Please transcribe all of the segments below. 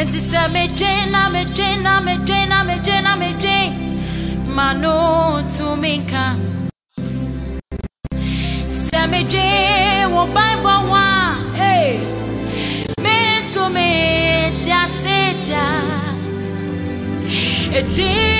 And she said, me Jane, me Jane, me Jane, me Jane, me Jane. Manu to minka. Say me Jane, wo Bible wa. Hey. Me to me, tia seja. Jane.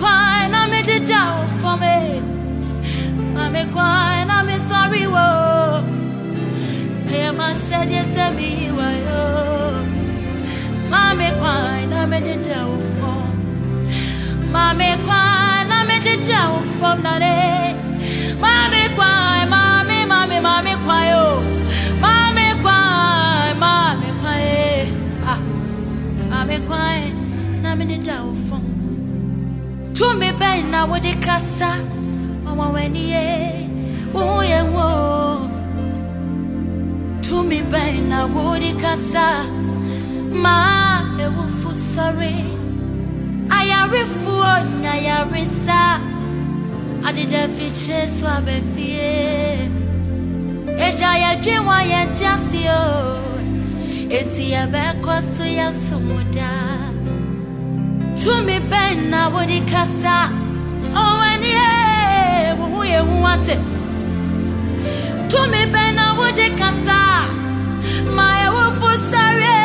ma me kwan na mededa wo fam eh. ma me kwan na mesɔre wo ɛyɛ masɛdeɛ sɛ meyi wayɛ o Mami kwan na me deda wo fam. Mami kwan na me deda wo fam na de. Mami kwan, mami, mami, mami kwan yo. Mami kwan, mami kwan eh. Ah, mami kwan na me wo fam. Tumi bɛn na wode kasa. Ɔwɔ w'ani ye, wo yɛ wo. Tumi bɛn na wode kasa. ma ewufu sɔre ayarefoɔ nyayaresa adeda fikyire so abɛfie egya yɛdwe wɔn yɛn te ase o enti yɛbɛkɔ so yɛsomoda tumi bɛn na wode kasa ɔwɔnie wo ho yɛ hu ate tumi bɛn na wode kasa ma ewufu sɔre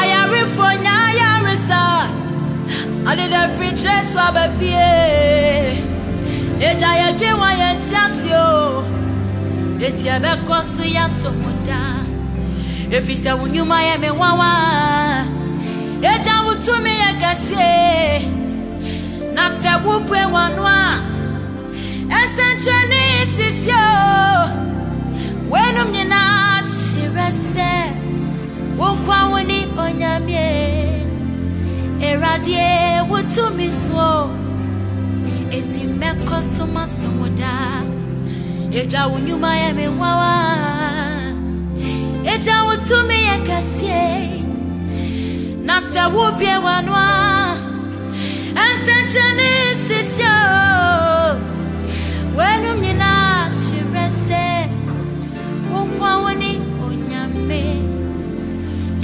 ayarefo nya ayaresa adeda fikyire so abɛfie egya yɛdwe wɔn yɛn te ase o eti ɛbɛkɔ so yɛasomoda efi sɛ wo nnwuma yɛ me nwanwa wo tumi yɛ kɛseɛ na sɛ wobue w'ano a ɛnsɛnkyerɛnne sisi o w'anom nyinaa kyerɛ sɛ wo nkwa wo ne onyame Erade wo tumi so enti mɛkɔ so masomoda egya wo nnwuma yɛ me nwanwa egya wo tumi yɛ kɛseɛ na sɛ wobie w'ano a ɛnsɛnkyerɛnne sisi o w'anom nyinaa kyerɛ sɛ wo onyame.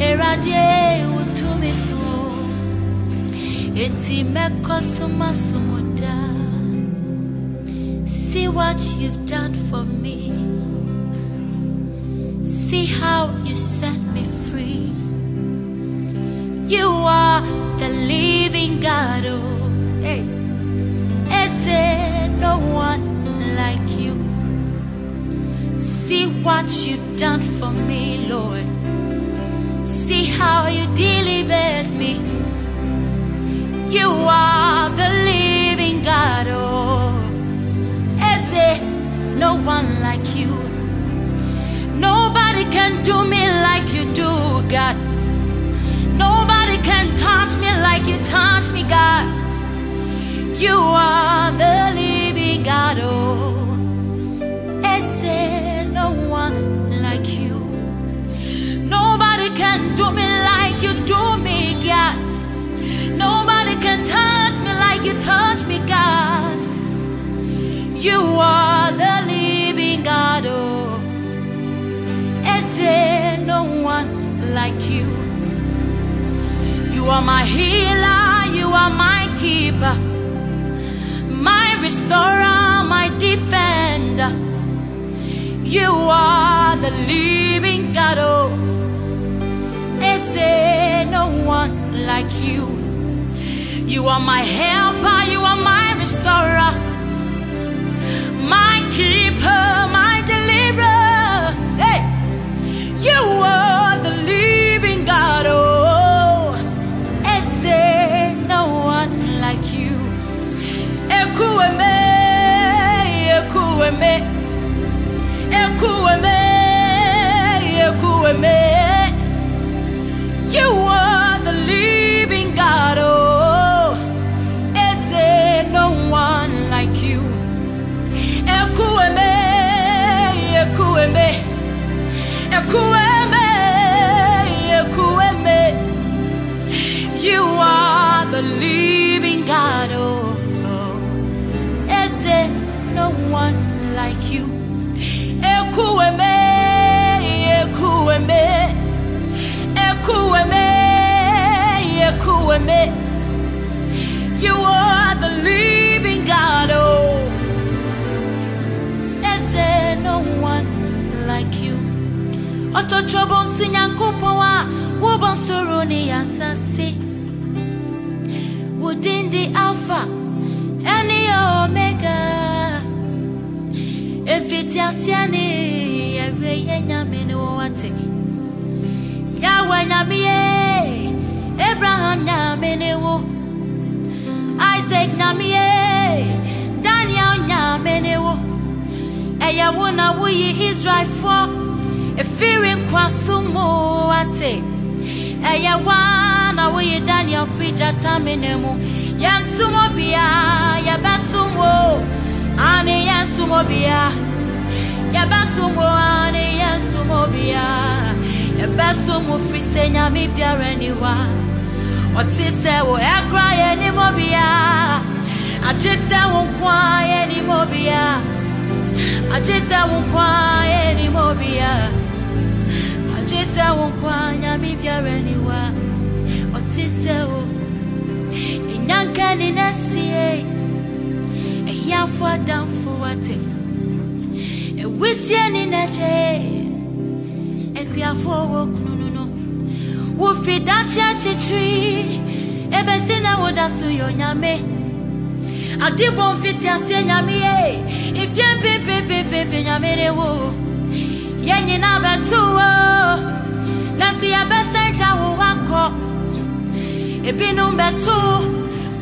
Erade wo tumi so enti mɛkɔ so masomoda See what you've done for me. See how you set. You are the living God. Oh, hey. Is there no one like you? See what you've done for me, Lord. See how you delivered me. You are the living God. Oh, is there no one like you? Nobody can do me like you do, God. Like you touch me, God. You are the living God. Oh, is there no one like you? Nobody can do me like you do me, God. Nobody can touch me like you touch me, God. You are the living God. Oh, is there no one like you? You are my are my keeper, my restorer, my defender. You are the living God. Oh, is no one like you? You are my helper, you are my restorer, my keeper, my ekueme, ekueme. Ekueme. You are the living God. Oh, is there no one like you? Ototrobon sinyankupowa, wubon suruni yasasi. the Alpha, and the Omega. If it's Efitiasiani, ewe yenyamini wate. Yahweh Namie, Abraham Namenewo, Isaac Namie, Daniel Namenewo, Eyawuna Wuyi Israel for? A fearing Kwasumo Ate, Eyawana Wuyi Daniel Frija Tamenemu, Yansumobia, Yabasumo, Ani Yansumobia, Yabasumo, Ani Yansumobia. ɛbɛso mu firi sɛ nyame biara ni hɔ a ɔte sɛ wo ɛkora yɛ nimɔ bia agye sɛ wo nko a yɛ nimɔ bia agye sɛ wo nko a yɛ nimɔ bia agye sɛ wo nko a nyame biara ni hɔ a ɔte sɛ wo. Ɛnyanka ni na sie ɛhiafo adamfo wate ɛwisie ni na gyee akuafoɔ wɔ kunu wofiri dakye akyekyere ɛbɛsi na woda so yɛ onyame ade bɔ mfiti aseɛ nyame ye mfie mpepepepepe nyame ne wo. Yɛn nyinaa bɛto wo nanso yɛbɛsɛ gya wo wakɔ ebinom bɛto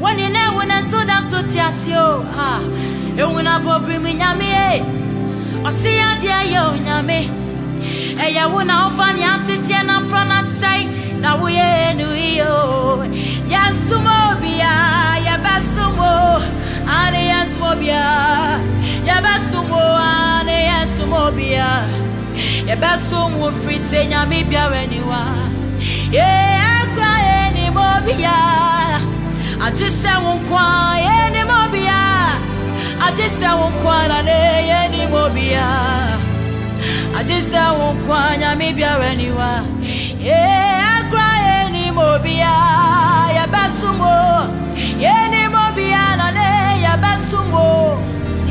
wɔne na ewu na nso da so te ase o ha. Ewu na bɔbiri mu nyame ye ɔse adeɛ yɛ onyame ɛyɛ wo na wofa ne ateteɛ na prɔ na sɛe na woyɛ no yie o yɛnsom obia yɛbɛsom o ane yɛnsom obia yɛbɛsom o ane yɛnsom obia yɛbɛsom wo firi sɛ nyame biara ni wa. Yɛakora yɛnim obia agye sɛ wo nko a yɛnim obia agye sɛ wo nko a na ne yɛnim obia agye sɛ wo nko a nyame yɛnim ya yabasumo yeni mobia nane yabasumo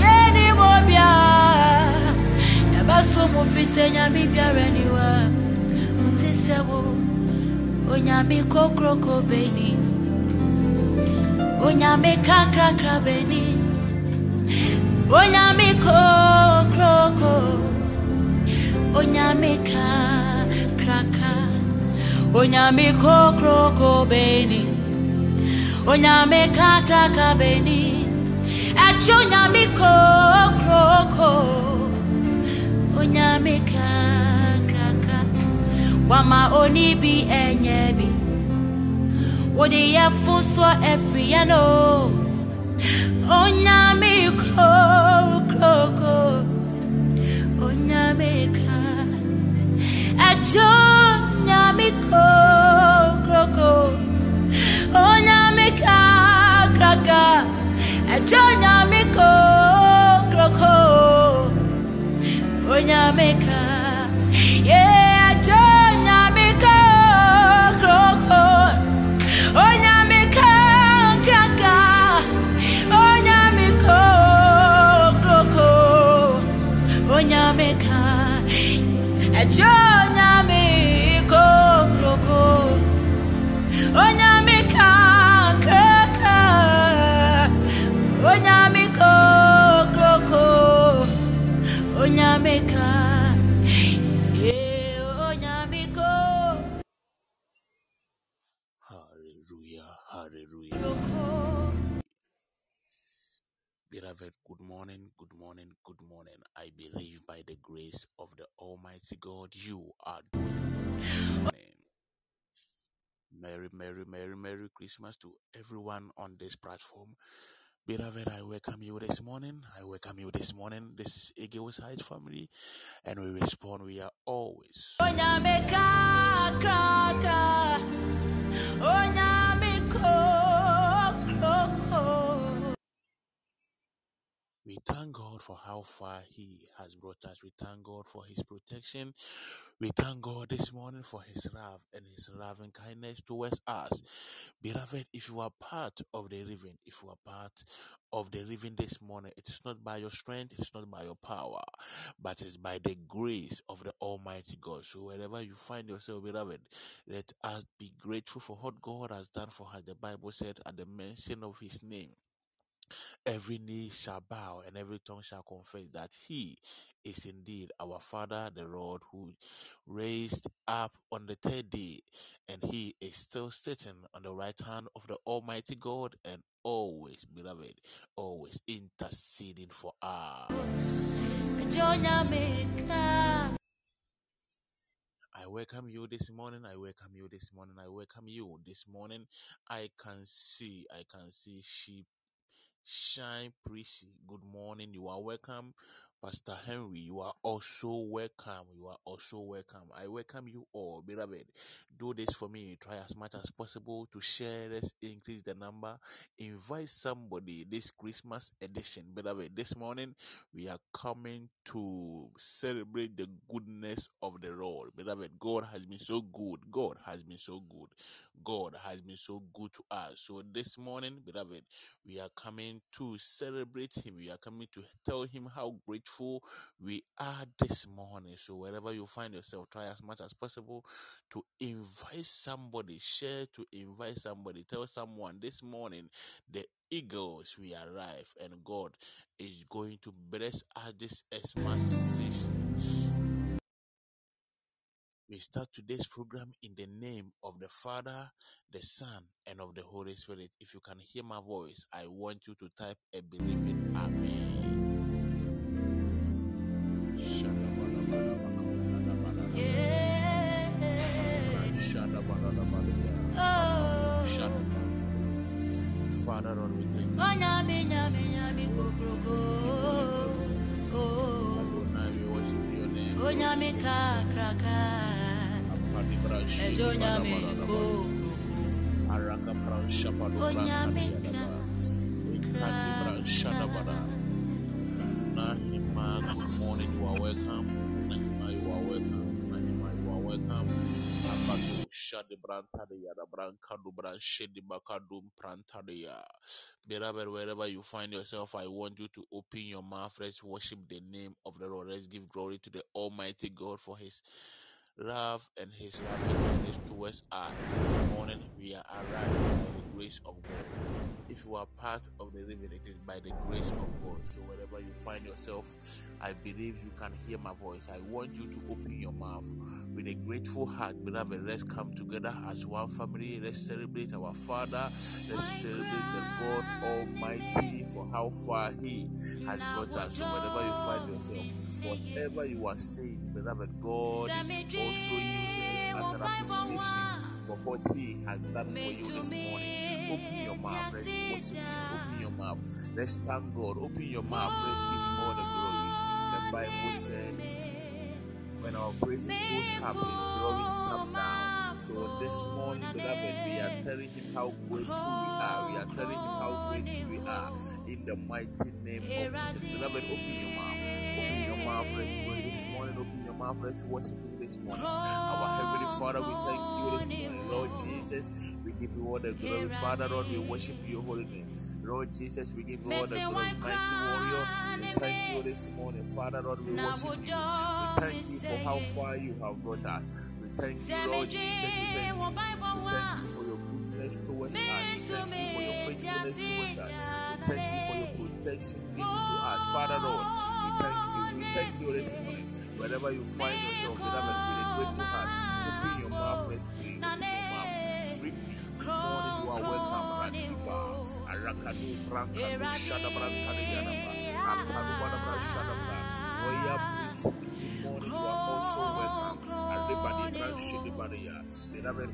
yeni mobia. Yabasumo fise nyami biaraniwa mutisewo onyami kokroko beni onyami kakrakra beni onyami kokroko onyami kakraka onyame kokroko beni onyame kakraka beni ɛkyɛ onyame kokroko onyame kakraka wama oni bi ɛnyɛ bi. Wode yɛfo so ɛfiri yɛ no. Onyame kokroko onyame ka. Ɛkyɛ onyame kokroko onyame kakraka ɛkyɛ onyame kokroko onyame ka yeah Christmas to everyone on this platform. Beloved, I welcome you this morning. I welcome you this morning. This is Eagles Heights family, and we respond. We are always onyame kakraka onyame We thank God for how far He has brought us. We thank God for His protection. We thank God this morning for His love and His loving kindness towards us. Beloved, if you are part of the living, if you are part of the living this morning, it is not by your strength, it is not by your power, but it's by the grace of the Almighty God. So wherever you find yourself, beloved, let us be grateful for what God has done for us. The Bible said at the mention of His name, every knee shall bow and every tongue shall confess that he is indeed our father the lord who raised up on the third day and he is still sitting on the right hand of the almighty god and always beloved always interceding for us I welcome you this morning. I welcome you this morning. I welcome you this morning. I can see, I can see sheep Shine Prissy, good morning. You are welcome. Pastor Henry, you are also welcome. You are also welcome. I welcome you all, beloved. Do this for me. Try as much as possible to share. Let's increase the number. Invite somebody this Christmas edition, beloved. This morning we are coming to celebrate the goodness of the Lord, beloved. God has been so good. God has been so good. God has been so good to us. So this morning, beloved, we are coming to celebrate him. We are coming to tell him how grateful we are this morning. So wherever you find yourself, try as much as possible to invite somebody, share to invite somebody, tell someone this morning the eagles we arrive and God is going to bless us this Xmas season. We start today's program in the name of the Father, the Son, and of the Holy Spirit. If you can hear my voice, I want you to type a believing Amen. Father, Lord, we thank you. kokroko Oh, we worship your name. Araka bra shapado bra onyame kadiada ba. Ikadi bra shada. Nahima, good morning. You are welcome. Nahima, you are welcome. Welcome. Shadi Brantadia, Branshedi Bakadum Prantadia. Beloved, wherever you find yourself, I want you to open your mouth. Let's worship the name of the Lord. Let's give glory to the Almighty God for His love and His loving towards us. This morning, we are the grace of God. If you are part of the living, it is by the grace of God. So wherever you find yourself, I believe you can hear my voice. I want you to open your mouth with a grateful heart, beloved. Let's come together as one family. Let's celebrate our Father. Let's celebrate the God Almighty for how far He has brought us. So wherever you find yourself, whatever you are saying, beloved, God is also using it as an appreciation for what He has done for you this morning. Open your mouth. Let's worship Him. Open your mouth. Let's thank God. Open your mouth. Let's give Him all the glory. The Bible said, when our praises goes up, His glories come down. So this morning, beloved, we are telling Him how grateful we are. We are telling Him how grateful we are. In the mighty name of Jesus, beloved, open your mouth. Open your mouth. Let's pray morning. Open your mouth. Let's worship Him this morning. Our Heavenly Father, we thank you this morning. Lord Jesus, we give you all the glory. Father, Lord, we worship your holy name. Lord Jesus, we give you all the glory. Mighty warrior, we thank you this morning. Father, Lord, we worship you. We thank you for how far you have brought us. We thank you, Lord Jesus. We thank you. We thank you for your goodness towards us. We thank you for your faithfulness towards us. We thank you for your protection given to us. Father, Lord, we thank you. Thank you this morning. Wherever you find yourself, with a grateful heart, open your mouth, let's pray. Open your mouth. Free morning, you are welcome. You are welcome. Everybody,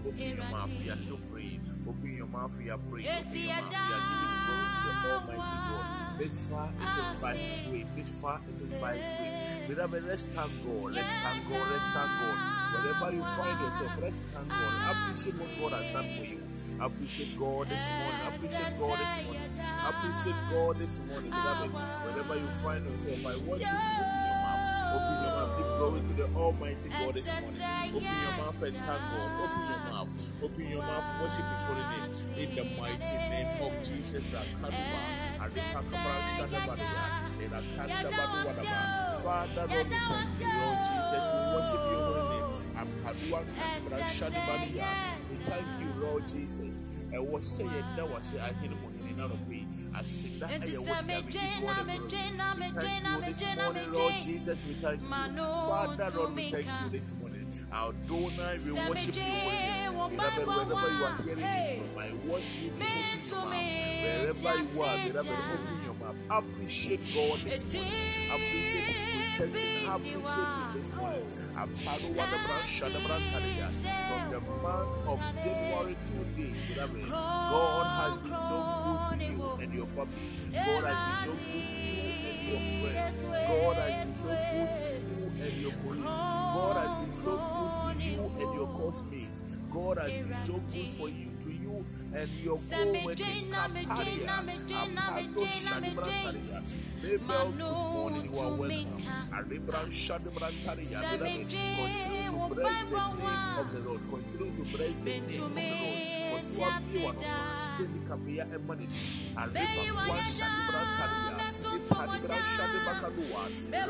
open your mouth, we are still praying. Open your mouth, we are praying. Open your mouth, we are giving glory to Almighty God. This far it is by His grace. This far it is by His grace. Beloved, let's thank God. Let's thank God. Let's thank God. Wherever you find yourself, let's thank God. Appreciate what God has done for you. Appreciate God this morning. Appreciate God this morning. Appreciate God this morning, beloved. Wherever you find yourself, I want you to open your mouth. Open your mouth. Give glory to the Almighty God this morning. Open your mouth and thank God. Open your mouth. Open your mouth. Worship His holy name. In the mighty name of Jesus. Father, Lord, we thank you, Lord Jesus. We worship your holy name. We thank you, Lord Jesus. And what say it? I say, I hear the morning out of me. I sing that I want to give you all the glory. Thank you this morning, Lord Jesus. We thank you. Father, Lord, we thank you this morning. Our donor, we worship you. Beloved, wherever you are hearing me from, I want you to open your mouth. Wherever you are, beloved, open your mouth. Appreciate God this morning. Appreciate His protection. Appreciate Him this morning. From the month of January two days, beloved, God has been so good to you and your family. God has been so good to you and your friends. God has been so good to you and your colleagues. God has been so good to you and your classmates. God has been so good for you, to you and your co-workers. Kaparia, Apado Shadibrantaria. Mabel, good morning, you are welcome. Aribran Shadibrantaria. Beloved, continue to praise the name of the Lord. Continue to praise the name of the Lord. Oswabie wa nofas, Deni Kapia Emani, Ariba Kwa Shadibrantaria.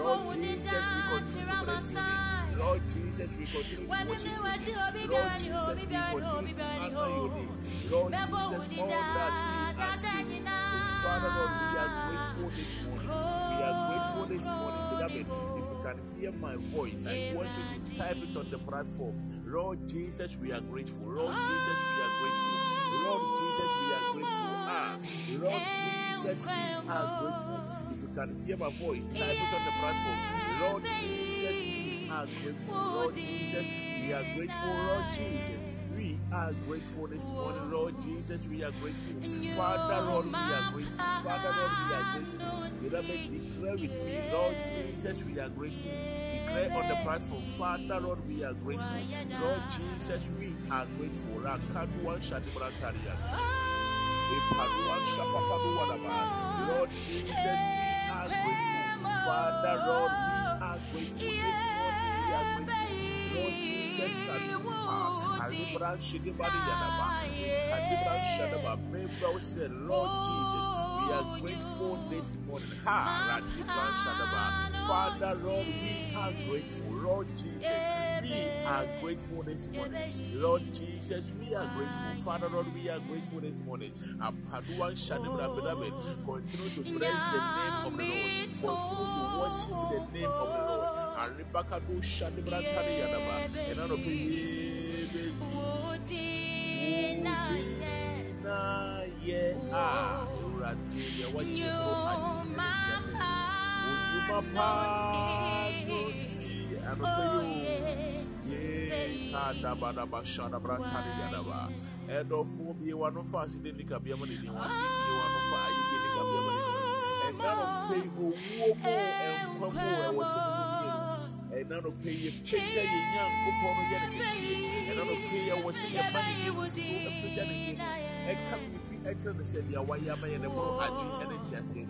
Lord Jesus, we continue to your name. Lord Jesus, we continue to worship name. Lord Jesus, we continue to honor your name. Lord Jesus, all that we are saying. Father, Lord, we are grateful this morning. We are grateful this morning, beloved. If you can hear my voice, I want you to type it on the platform. Lord Jesus, we are grateful. Lord Jesus, we are grateful. Lord Jesus, we are Lord Jesus, we are grateful. If you can hear my voice, type it on the platform. Lord Jesus, we are grateful. Lord Jesus, we are grateful. Lord Jesus. We are grateful this morning, Lord Jesus. We are grateful. Father, Lord, we are grateful. Father, Lord, we are grateful. Beloved, declare with me, Lord Jesus, we are grateful. Declare on the platform, Father, Lord, we are grateful. Lord Jesus, we are grateful. Rakadua Shadibrantaria. Lord Jesus, we are. Father, Lord, we are grateful this morning. We are grateful. Lord Jesus Shadaba, Membro said, Lord Jesus, grateful this morning. Ha, Radibra Shadaba. Father, Lord, we are grateful. Lord Jesus, we are grateful this morning. Lord Jesus, we are grateful. Father, Lord, we are grateful this morning. Apaduan Shadibra Beloved, continue to praise the name of the Lord. Continue to worship the name of the Lord. Alibakadu Shadibra Tari Yadaba, and I don't Udina ye a ah, Uradi ye wa ye bro adi ye Uduma pa no ti anope yo ye kada bada ba shada brantani yadaba edo fu bi wa no fa si de nika bi amani ni wa ti bi wa no fa ayi bi nika bi amani ni and none of pay owuo mo enkwa mo wo se mo ni ɛna no pɛ yɛ pagya yɛ nyankopɔn no yɛ ne kɛseɛ ɛna no pɛ yɛ wɔ sɛ yɛ ne nim so apagya ne nim ɛka biribi ɛkyerɛ no sɛ deɛ wayɛ ama yɛ ne boro adwe ɛne nteaseɛ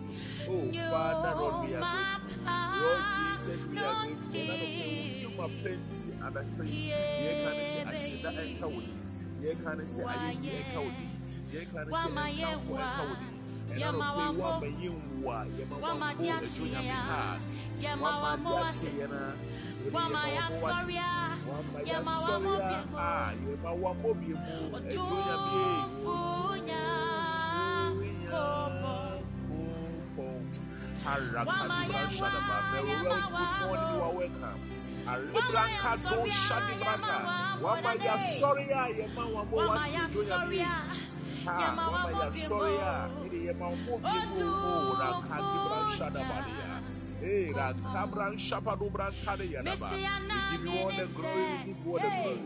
so oh father lord we are grateful. Lord jesus we are grateful. Ɛna no wo nnwuma pɛnti anaspa yi yɛka ne sɛ ahyeda ɛnka wo din yɛka ne sɛ ayɛyi ɛnka wo din yɛka ne sɛ ɛnkamfo ɛnka wo din ɛna no pɛ wo ama yɛ nwu a yɛma wambɔ adwo nyame ha wama de akye yɛ na Wama ya sorry wama ya sɔre a a yɛma wambɔ bie mu adwo nyame Otufunya Harakadibra Shadaba. Very well, good morning, you are welcome. Alibranka do Shadibraka. Wama ya sorry, Yema Wambo Wama ya Wati sorry Joya Ha, Wama ya sorry, Ede Yema Wambo Bimu, Rakadibra Shadabadia. Hey, Rakabran Shapadu Brantade Yanaba. We give you all the glory, we give you all the glory.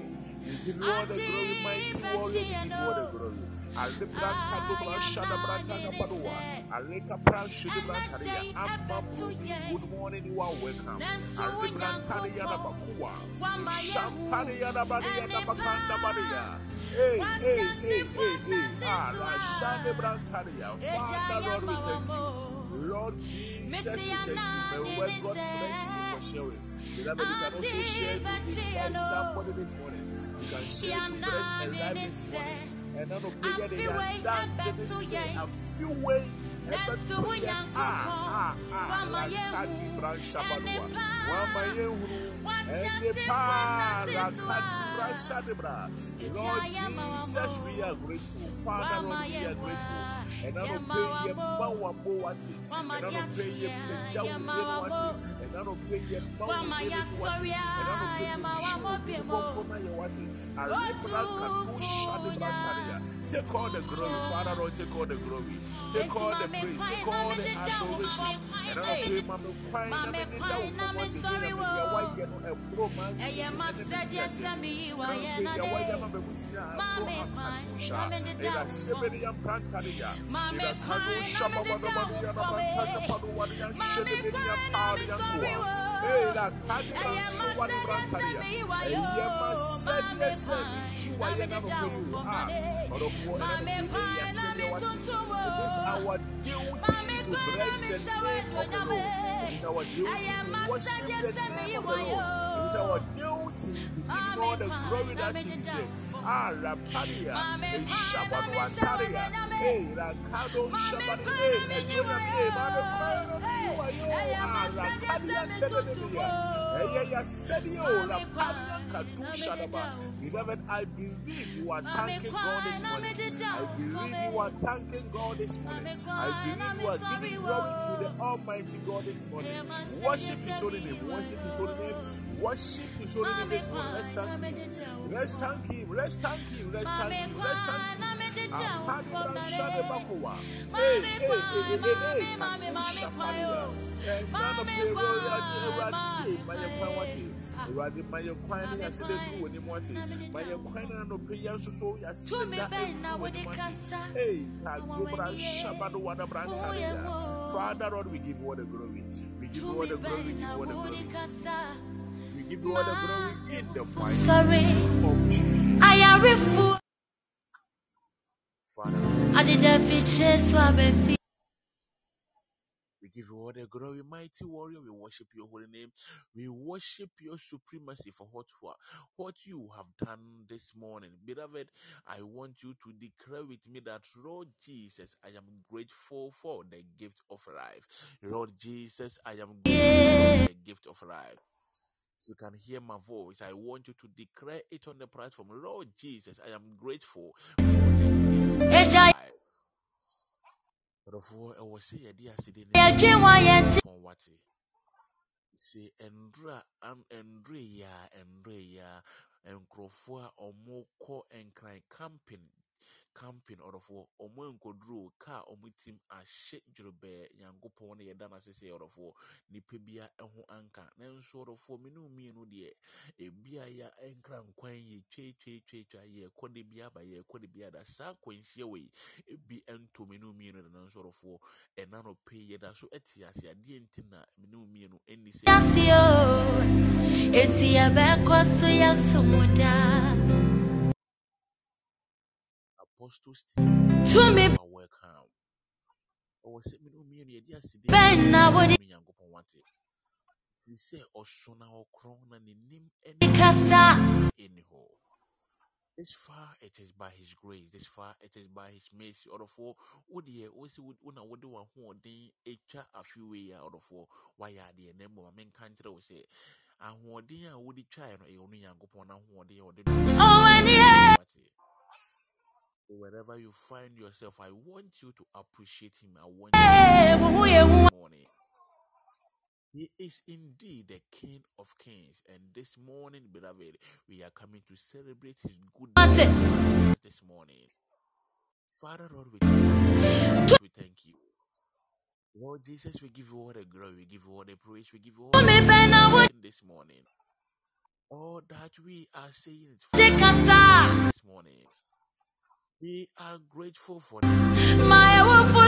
We give you all the glory, mighty warrior, we give you all the glory. Alibranka do Brashada Brantaka Padua. Aleka Prashudu Brantaria. Amma Bruni, good morning, you are welcome. Alibrantade Yanabakua. Shampani Yanabadi Yanabakanda Badia. Hey, hey, hey, hey, hey. Ah, Rashane Brantaria. Father, Lord, we thank you. Lord Jesus, we thank you. May word God bless you for sharing. Beloved, you can also share to invite somebody this morning. You can share to bless a life this morning. And not to pay the young this say a few way. Ah, ah, Rakati Bransha Badua. Wama Yehuru. And the Pa Rakati Bransha Debra. Lord Jesus, we are grateful. Father, Lord, we are grateful. And I don't pay your what is. And I don't pay your picture with what is. And I don't pay your what is. And I don't pay your shoe with what is. I read Shadi Take all the glory, Father Lord, take all the glory. Take all the praise, take all the adoration. And I pay my crying. I'm in the what you do. I'm in your way, you know, a bro man. And you must say, yes, I mean, why am I? Why am I? Mamma, Ela sebedi ya prantaria. Ela kanu shama bada bada ya na pantaka padu wani ya shebedi ya pari ya kuwa. Ela kanu ya suwani prantaria. Eye ma sedi ya sedi. Shuwa ya na nupeyu. Ah, orofo ena nupeyu ya sedi ya wati. It is our duty to bless the name of the Lord. It is our duty to worship the name of the Lord. It is our duty to give all the glory that he deserves. Ah, Rapadia, a Shabbat Wataria, a Rakado Shabbat, a Joya, a Mano Ah, Rapadia, Telemia, a Yasedio, Rapadia, Kadu Shadaba. Beloved, I believe you are thanking God this morning. I believe you are thanking God this morning. I believe you are giving glory to the Almighty God this morning. Worship His holy name. Worship His holy name. Worship His holy name this morning. Let's thank Him. Let's thank Him. Let's thank Him. Let's thank Him. Let's thank Him. Ahadi Brashade Bakowa. Hey, hey, hey, hey, hey, hey. Katu Shaparia. Nana Pero Eradi, Maya Kwawati. Eradi Maya Kwani, I said, do any mwati. Maya Kwani, no pay so so, I said that. Hey, Kadubra Shabadu Wada Brantaria. Father, Lord, we give you all the glory. We give you all the glory. We give you all the glory. We give you all the glory in the mighty of Jesus. I am refu. Father, Lord, I did a swab a we We give you all the glory, mighty warrior. We worship your holy name. We worship your supremacy for what, what you have done this morning. Beloved, I want you to declare with me that, Lord Jesus, I am grateful for the gift of life. Lord Jesus, I am grateful for the gift of life. You can hear my voice, I want you to declare it on the platform. Lord Jesus, I am grateful for the gift of life. Ɔdɔfoɔ ɛwɔ sɛ yɛde asede ne yɛdwe wɔn yɛn ti. Pɔn wate sɛ ndura am ndure yi a ndure yi a nkurɔfoɔ a camping camping ɔdɔfoɔ wɔn nkoduro kaa wɔn tim ahye dworobɛɛ nyankopɔn no yɛda n'ase sɛ ɔdɔfoɔ nipa bia ho anka. Nanso ɔdɔfoɔ me ne wo mmienu deɛ ebi a yɛ nkra nkwan yɛ twetwetwetwa de bi aba yɛkɔ de bi ada saa akwanhyia wɔ yi ebi nto me ne wo mmienu da nanso ɔdɔfoɔ ɛna no pɛ yɛda so ɛte ase. Adeɛ nti na me ne wo mmienu ɛnni sɛ eti yɛbɛkɔ so daa apostles team tumi are welcome ɔwɔ sɛ me ne wo mmienu yɛde asede bɛn na wode ne nyankopɔn wate firi sɛ ɔso na ɔkorɔn na n'anim ɛne kasa ɛni hɔ This far it is by his grace. This far it is by his mercy. Ɔdɔfoɔ wodeɛ wosi wona wode w'ahoɔden atwa afiwe a ɔdɔfoɔ wayɛ adeɛ na mmom menka nkyerɛ wo sɛ ahoɔden a wode twaeɛ no ɛyɛ ɔno nyankopɔn no ahoɔden a ɔde ɔwɔnie Wate? So Wherever you find yourself, I want you to appreciate him. I want you to wo ho this morning. He is indeed the King of Kings, and this morning, beloved, we are coming to celebrate His goodness this morning. Father, Lord, we thank you. We thank you. Lord Jesus, we give you all the glory, we give you all the praise, we give you all the tumi bɛn na wode adoration this morning. All that we are saying is this morning. We are grateful for that. ɛwofo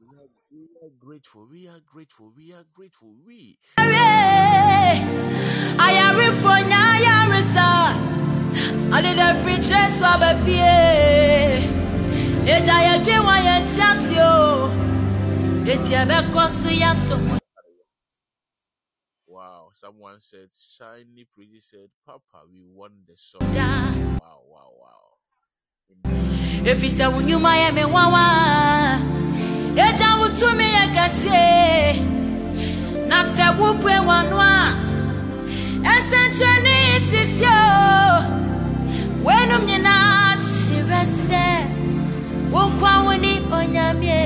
We are, grateful. we are grateful. We are grateful. We are grateful. We Ayare, ayarefo nya ayaresa, adeda firi Jesu abɛfie. Agya yɛdwe wɔn yɛn ti ase o, eti ɛbɛkɔ so yɛasom Wow, someone said, Shiny Pretty said, Papa, we won the song. Wow, wow, wow. Efi sɛ wo nnwuma yɛ me nwanwa, agya wo tumi yɛ kɛseɛ. Na sɛ wobue w'ano a, nsɛnkyerɛnne sisi o. W'anom nyinaa kyerɛ sɛ, wo nkwa wo ne Onyame.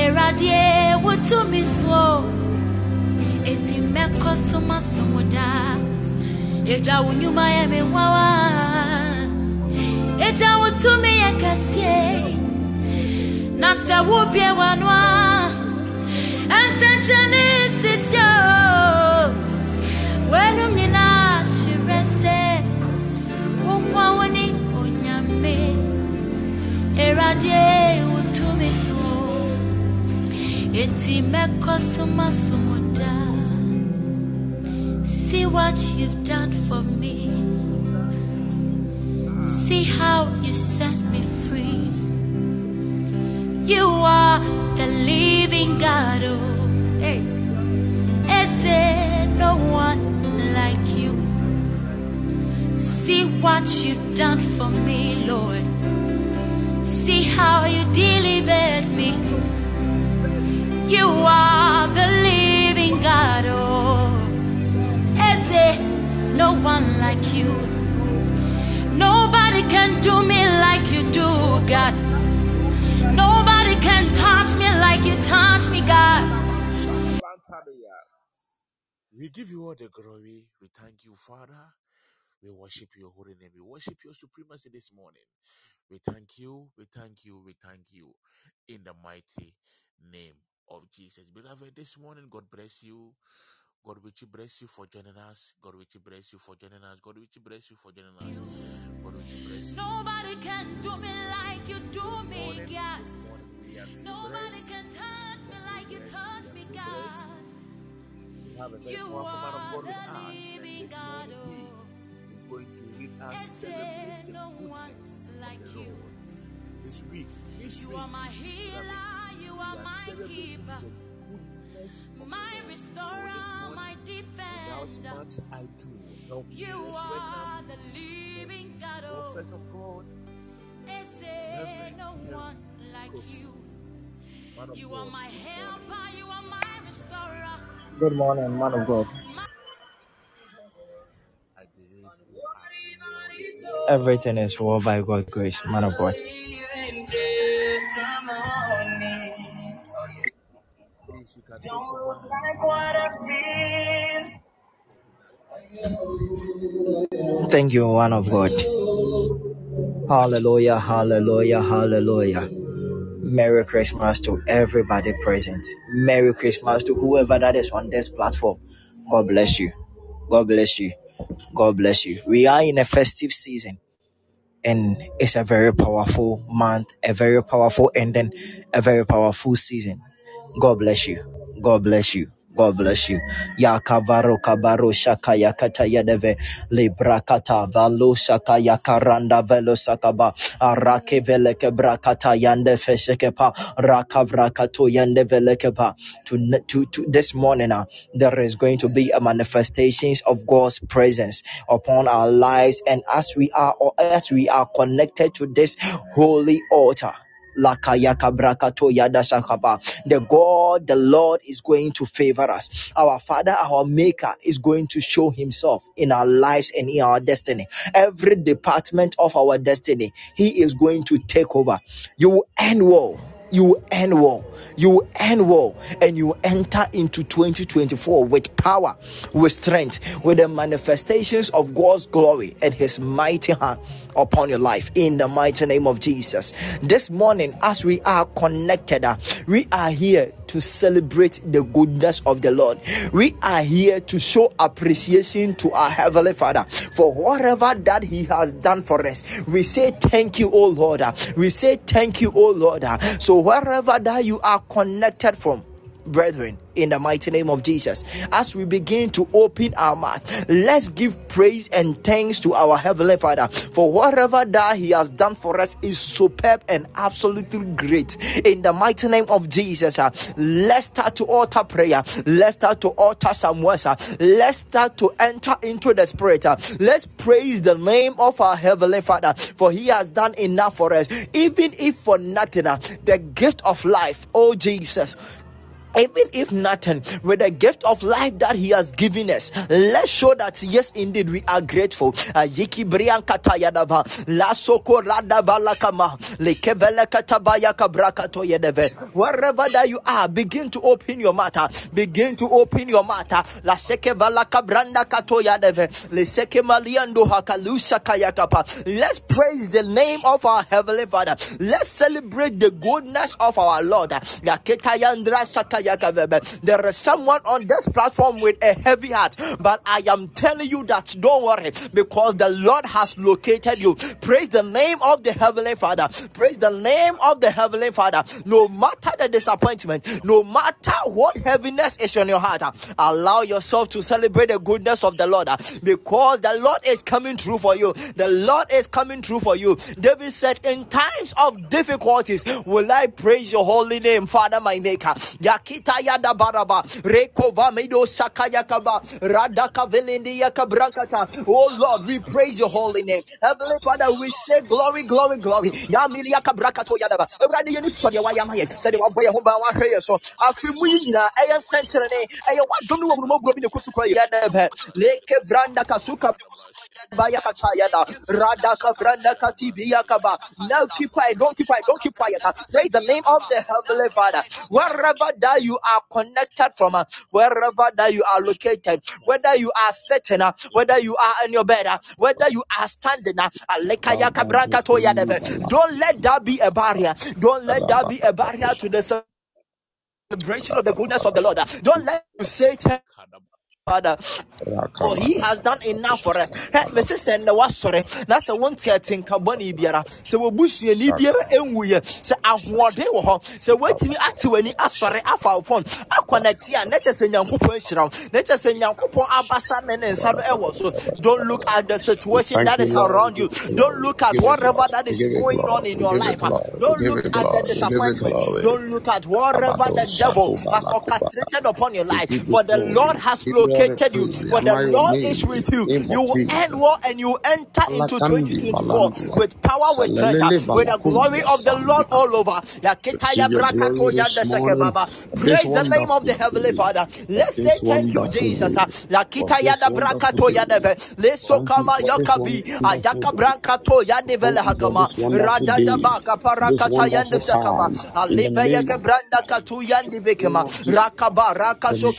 Awurade, wo tumi so, enti mɛkɔ so masom wo daa. Agya wo nnwuma yɛ me nwanwa. Agya wo tumi yɛ kɛseɛ. Na sɛ wobue w'ano a, nsɛnkyerɛnne sisi o. W'anom nyinaa kyerɛ sɛ, wo nkwa wo ne Onyame. Awurade, wo so, enti masom wo daa. See what you've done for me. See how you set me free. You are the living God. Oh, hey. Is there no one like you? See what you've done for me, Lord. See how you delivered me. You are the touch me, God. We give you all the glory. We thank you, Father. We worship your holy name. We worship your supremacy this morning. We thank you. We thank you. We thank you in the mighty name of Jesus. Beloved, this morning, God bless you. God will bless you for joining us. God will bless you for joining us. God will bless you for joining us. God will bless you. Nobody can do me like you do This me, morning, God. This morning, we are so Nobody can touch me like you touch me, God. We have a very You powerful man of are God with the us, and living this God. morning Oh, he is going to lead us celebrate the no goodness like of the you? Lord. This week, this You week, are my healer. You are celebrating the goodness of my Lord. So restorer, my morning, without defender. much ado, help me. You are the living God. the Oh, prophet of God, Reverend no one like you? You are my Good morning. helper, you are my restorer. Good morning, man of God. I believe you are doing well this morning. Everything is well by God's grace, man of God. Please, you can take over and give Thank you, one of God. Hallelujah, hallelujah, hallelujah. Merry Christmas to everybody present. Merry Christmas to whoever that is on this platform. God bless you. God bless you. God bless you. We are in a festive season and it's a very powerful month, a very powerful ending, a very powerful season. God bless you. God bless you. God bless you. Ya kavaro kabaro shaka yakata yadeve librakata valo shaka yakaranda velo sakaba. Arake veleke brakata yande feshekepa rakavrakato yande velekepa to, to, to this morning uh, there is going to be a manifestations of God's presence upon our lives. And as we are or as we are connected to this holy altar The God, the Lord is going to favor us. Our Father, our Maker is going to show Himself in our lives and in our destiny. Every department of our destiny, He is going to take over. You will end well you end well. You end well and you enter into 2024 with power, with strength, with the manifestations of God's glory and His mighty hand upon your life in the mighty name of Jesus. This morning, as we are connected, uh, we are here to celebrate the goodness of the Lord. We are here to show appreciation to our Heavenly Father for whatever that He has done for us. We say thank you, oh Lord. We say thank you, oh Lord. So wherever that you are connected from, brethren, in the mighty name of Jesus. As we begin to open our mouth, let's give praise and thanks to our Heavenly Father for whatever that He has done for us is superb and absolutely great. In the mighty name of Jesus, uh, let's start to altar prayer. Let's start to altar some words. uh, let's start to enter into the Spirit. uh, let's praise the name of our Heavenly Father for He has done enough for us. Even if for nothing, the gift of life, oh Jesus even if nothing with the gift of life that he has given us let's show that yes indeed we are grateful. Ayiki brian katayadava lekevele katabaya yedeve wherever that you are begin to open your mouth uh, begin to open your mouth uh, la seke kato yadeve le seke maliando hakalusa kayakapa let's praise the name of our heavenly father. Let's celebrate the goodness of our lord. Yaketayandra. There is someone on this platform with a heavy heart but i am telling you that don't worry because the lord has located you. Praise the name of the heavenly father. Praise the name of the heavenly father. No matter the disappointment no matter what heaviness is on your heart allow yourself to celebrate the goodness of the lord because the lord is coming through for you. The lord is coming through for you. David said in times of difficulties will i praise your holy name father my maker yada baraba. Medo sakayakaba radaka velindi oh lord we praise your holy name. Heavenly father we say glory glory glory. Yamili yakabrakato yadaba awurade yɛne sɔ deɛ wayɛ ama yɛ sɛdeɛ wabɔ yɛ ho ban wahwɛ yɛ so afe mu yi nyinaa ɛyɛ nsɛnkyerɛnne ɛyɛ wadom ne wɔhunumɔborɔ bi ne so kora yɛ dɛbɛ leke branda kasuka katayana, radaka branda katibia kaba. Now keep quiet, don't keep quiet, don't keep quiet. Say the name of the Heavenly Father. Wherever that you are connected from, uh, wherever that you are located, whether you are sitting, uh, whether you are in your bed, uh, whether you are standing, uh, toyadeve. don't let that be a barrier. Don't let that be a barrier to the celebration of the goodness of the Lord. Don't let you say Father. For he has done enough for us. Hey, Mrs. Senda was sorry. That's a one tier thing. Carboni biara. So we bush ye ni biara enwuye. So ahwode wo ho. So wait me ati wani asore afa phone. Akonnect ya na chese nyankopon hyira. Na chese nyankopon abasa ne ne nsa no ewo so. Don't look at the situation that is around you. Don't look at whatever that is going on in your life. Don't look at the glory. Give it disappointment. Don't look at whatever the devil has orchestrated upon your life. For the. Lord has Give you all the located you. For the Lord is with you. You will end well and you enter into 2024 with power, with strength, uh, with the glory of the Lord all over. Yakita ya Receive your brakato glory ya this deseke morning baba. for this Praise the name of the Heavenly. Father. Let's say thank you, Jesus. day. For Yakita ya this da wonderful brakato ya day. deve. Leso Thank you kama for this yakavi. wonderful Ayaka day. brankato ya devele Thank you for hakama. this wonderful Radada day. baka This parakata ya wonderful ndefsekama. time. In the Alive name branda katu ya ndivekema. name of Jesus. Rakaba raka In the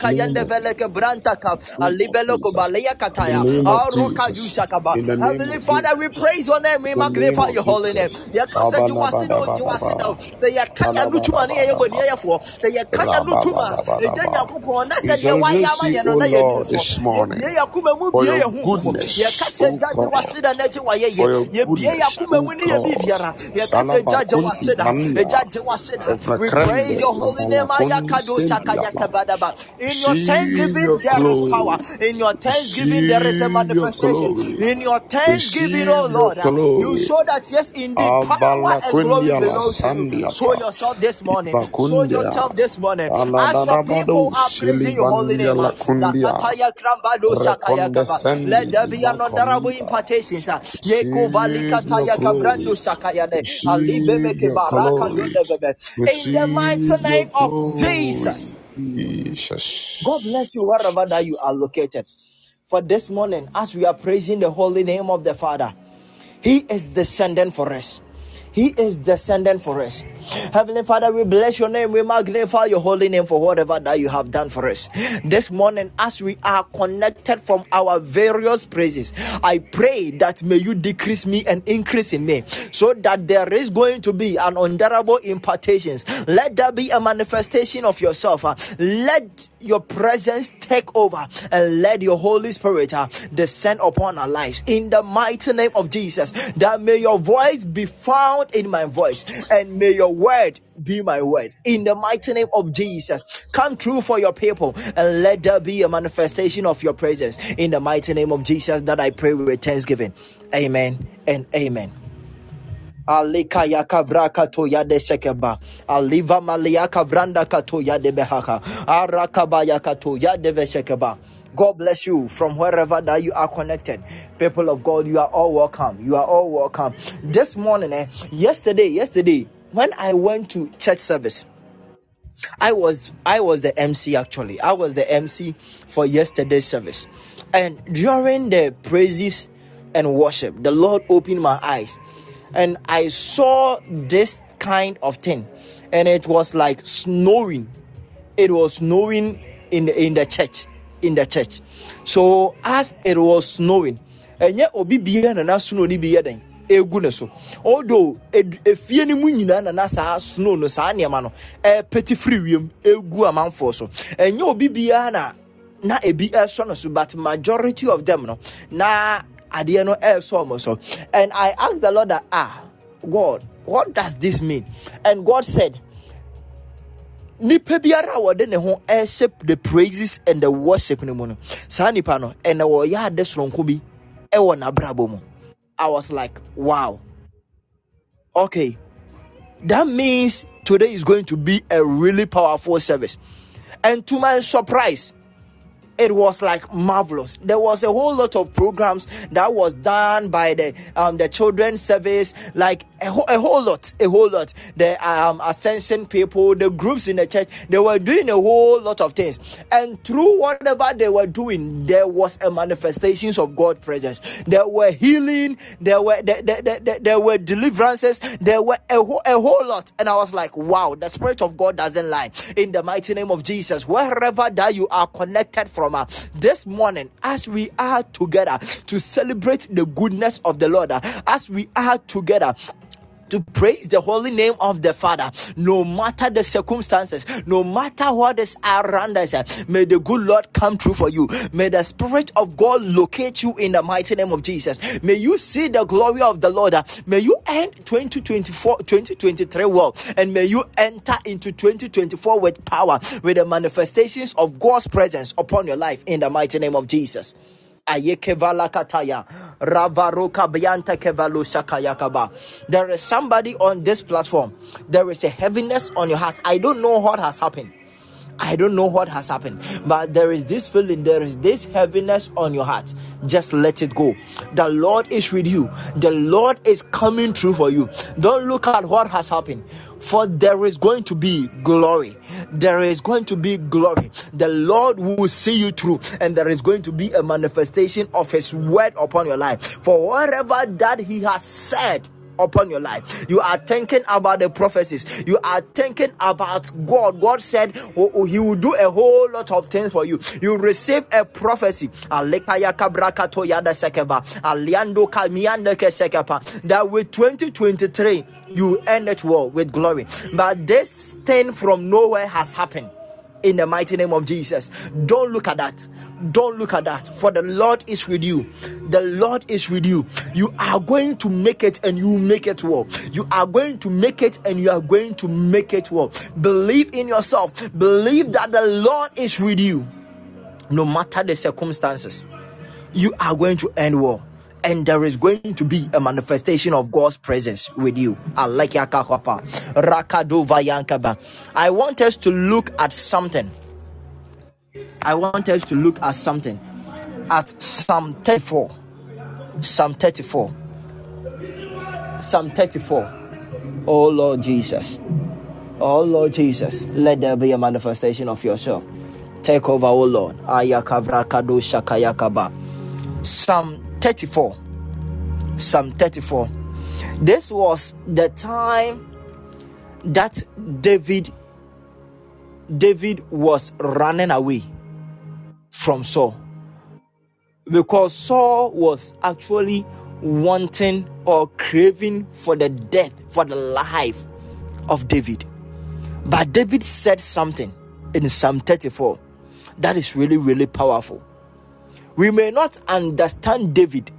soka ya name of uh, ndevele ke branta ka. name of Alive loko Jesus. baleya In the kataya. name of uh, Aroka Jesus. yushakaba. In the name Heavenly Father, we praise your name. We In the name magnify your holy name. Jesus. Yɛkasa gye wase na ogye wase na Kabalabadabadaba. sɛ yɛka yɛ no tuma ne yɛyɛ Kalabadabadaba. bɔniɛyɛfoɔ sɛ yɛka yɛ no tuma ɛgya Rababadabadaba. nyankopɔn na We sɛ deɛ wayɛ you, no O na Lord, this morning yɛbie yɛakoma mu for your yɛ honhom yɛka goodness, sɛ O gya gye God. wase da na agye wayɛ For yɛ your yɛbie goodness, yɛakoma O mu ne yɛ God. biribiara yɛka sɛ gya gye Salabakunti wase da Mania. ɛgya gye wase da we praise your holy name Balakundi ayakado shaka Sendiaba. yakabadaba in your thanksgiving there is power. In your thanksgiving there is a manifestation. in your thanksgiving oh Lord you show that yes indeed power and glory belongs to you. show yourself this morning. show yourself this morning. As your people are praising your holy name la Kundia. Lakataya krambado shakaya kaba. let there be an honorable impartation Yeko Receive your valikataya kabrando glory. shakaya de. Receive Aliveve ke your baraka glory. in the mighty name of glory. Jesus God bless you wherever that you are located for this morning as we are praising the holy name of the Father. He is descending for us. He is descending for us. Heavenly Father, we bless your name. We magnify your holy name for whatever that you have done for us. This morning, as we are connected from our various praises, I pray that may you decrease me and increase in me so that there is going to be an unbearable impartations. Let there be a manifestation of yourself. Let your presence take over and let your Holy Spirit uh, descend upon our lives in the mighty name of Jesus. That may your voice be found in my voice and may your word be my word in the mighty name of Jesus. Come true for your people and let there be a manifestation of your presence in the mighty name of Jesus that I pray with thanksgiving. Amen and amen. Alika yakavra kato yade sekeba. Aliva malia kavranda kato yade behaha. Arakaba yakato yade vesekeba. God bless you from wherever that you are connected. People of God, you are all welcome. You are all welcome. This morning, eh, yesterday, yesterday, when I went to church service, I was I was the MC actually. I was the MC for yesterday's service. And during the praises and worship, the Lord opened my eyes and I saw this kind of thing. And it was like snowing. It was snowing in the, in the church. In the church. So as it was snowing, ɛnyɛ obi biara na n'asono ni bi yɛ den egu ne so. Although efie no mu nyinaa na na saa snow no saa nneɛma no ɛpɛti firi wiem egu amanfoɔ so. Ɛnyɛ obi biara na na ebi ɛsɔ no so but majority of them no na adeɛ no ɛsɔ ɔmo so. And i asked the lord that ah god what does this mean? And god said nipa biara a wɔde ne ho ɛhyɛ the praises and the worship no mu no saa nipa no ɛnna wɔyɛ ade soronko bi ɛwɔ n'abrabɔ mu. I was like wow. Okay. That means today is going to be a really powerful service. And to my surprise it was like marvelous. There was a whole lot of programs that was done by the um the children's service, like a, whole- a whole lot, a whole lot. The um ascension people, the groups in the church, they were doing a whole lot of things, and through whatever they were doing, there was a manifestations of God presence. There were healing, there were there, there, there, there- were deliverances, there were a whole, a whole lot, and I was like, wow, the spirit of God doesn't lie. In the mighty name of Jesus, wherever that you are connected from, uh, this morning, as we are together to celebrate the goodness of the Lord, as we are together to praise the holy name of the Father, no matter the circumstances, no matter what is around us. Eh, may the good Lord come true for you. May the Spirit of God locate you in the mighty name of Jesus. May you see the glory of the Lord. Eh. May you end 2024, 2023 well, and may you enter into 2024 with power, with the manifestations of God's presence upon your life in the mighty name of Jesus. There is somebody on this platform. There is a heaviness on your heart. I don't know what has happened. I don't know what has happened, but there is this feeling, there is this heaviness on your heart. Just let it go. The Lord is with you, the Lord is coming through for you. Don't look at what has happened, for there is going to be glory. There is going to be glory. The Lord will see you through, and there is going to be a manifestation of His word upon your life. For whatever that He has said, upon your life. You are thinking about the prophecies. You are thinking about God. God said oh, oh, He will do a whole lot of things for you. You receive a prophecy. That with 2023 you end it well with glory. But this thing from nowhere has happened in the mighty name of Jesus. Don't look at that. Don't look at that. For the Lord is with you. The Lord is with you. You are going to make it and you make it well. You are going to make it and you are going to make it well. Believe in yourself. Believe that the Lord is with you. No matter the circumstances, you are going to end well and there is going to be a manifestation of God's presence with you. I like I want us to look at something. I want us to look at something at Psalm 34. Psalm 34. Psalm 34. Oh Lord Jesus. Oh Lord Jesus. Let there be a manifestation of yourself. Take over, oh Lord. Psalm 34. Psalm 34. This was the time that David David was running away from Saul because Saul was actually wanting or craving for the death, for the life of David. But David said something in Psalm 34 that is really, really powerful. We may not understand David,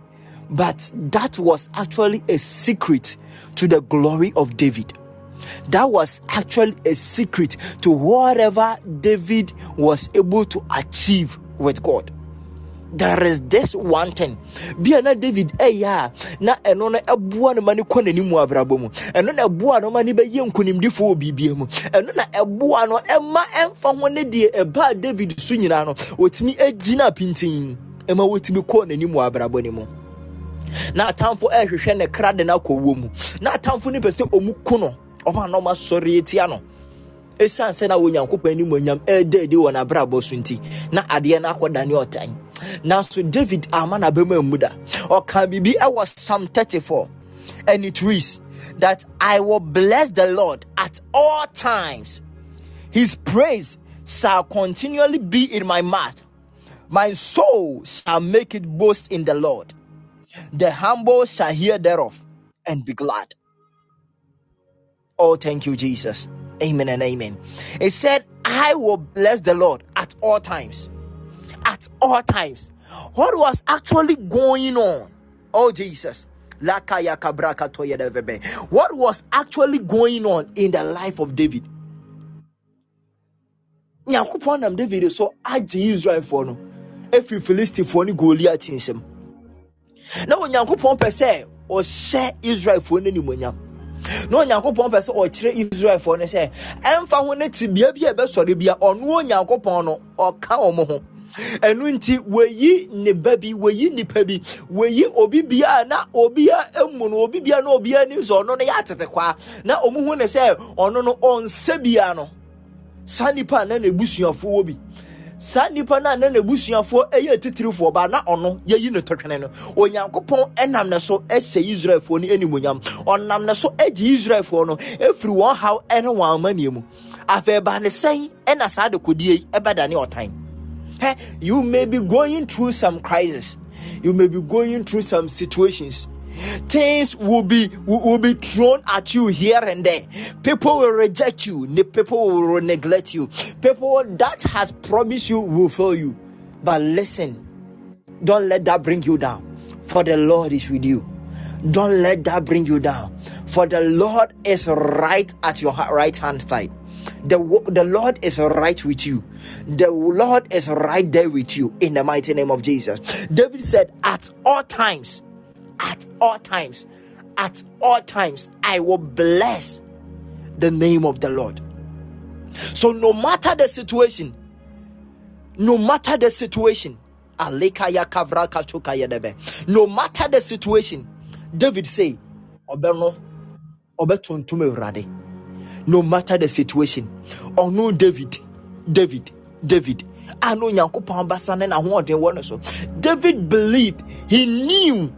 but that was actually a secret to the glory of David. That was actually a secret to whatever David was able to achieve with God. There is this one thing. Bia na David ɛyɛ na ɛno no ɛboa no ma ne kɔ n'anim wɔ abrabɔ mu. Ɛno na ɛboa no ma ne bɛyɛ nkonimdifo wɔ biribia mu. Ɛno na ɛboa no ɛma ɛmfa ho ne deɛ ɛbaa David so nyinaa no wɔtumi agyina pintin ɛma wɔtumi kɔ n'anim wɔ abrabɔ no mu na atamfo ɛrehwehwɛ ne kra de no akɔ wɔ mu na atamfo no pɛ sɛ ɔmu ku no ɔma na ɔma sɔre atia no ɛsiane sɛ na onyankopɔn anim onyam ɛda adi wɔ n'abrabɔ so nti na adeɛ no akɔdane ɔtan nanso david ama n'abɛma mu da ɔka biribi ɛwɔ psalm 34 and it reads that i will bless the lord at all times his praise shall continually be in my mouth my soul shall make it boast in the lord the humble shall hear thereof and be glad. Oh, thank you, Jesus. Amen and amen. It said, I will bless the Lord at all times. At all times. What was actually going on? Oh, Jesus. What was actually going on in the life of David? nyankopɔn nam david so agye israelfoɔ no ɛfiri filistifoɔ ne goliat nsam na onyankopɔn pɛ sɛ ɔhyɛ israelfoɔ no animonyam na onyankopɔn pɛ sɛ ɔkyerɛ israelfoɔ no sɛ ɛmfa ho no tibea bi a ɛbɛsɔre bia ɔno onyankopɔn no ɔka wɔn ho ɛno nti wɔyi ne ba bi wɔyi nipa bi wɔyi obi bia na obia emu no obi bia na obia ni sɛ ɔno no yɛ atete kwa. Na ɔmo hu ne sɛ ɔno no ɔnsa bia no. Saa nipa na n'ebusuafoɔ wɔ bi. Saa nipa no a na n'abusuafoɔ ɛyɛ titirifoɔ ba na ɔno yɛyi ne tɔtwene no. Onyankopɔn ɛnam ne so ɛhyɛ israelfoɔ no animonyam ɔnam ne so agye israelfoɔ no ɛfiri wɔn haw ɛne wɔn amanneɛ mu afei ba ne sɛn ɛna saa de kodie ɔtan. You may be going through some crisis. You may be going through some situations. Things will be will, be thrown at you here and there. People will reject you. People will neglect you. People that has promised you will fail you. But listen, don't let that bring you down. For the Lord is with you. Don't let that bring you down. For the Lord is right at your right hand side. The, the Lord is right with you. The Lord is right there with you in the mighty name of Jesus. David said, At all times, at all times, at all times, I will bless the name of the Lord. So, no matter the situation, no matter the situation, no matter the situation, David say, Obeno, Obetuntume Rade. No matter the situation, or no David, David, David. I know Nyankopɔn basa ne n'ahoɔden wɔ ne so. David believed, he knew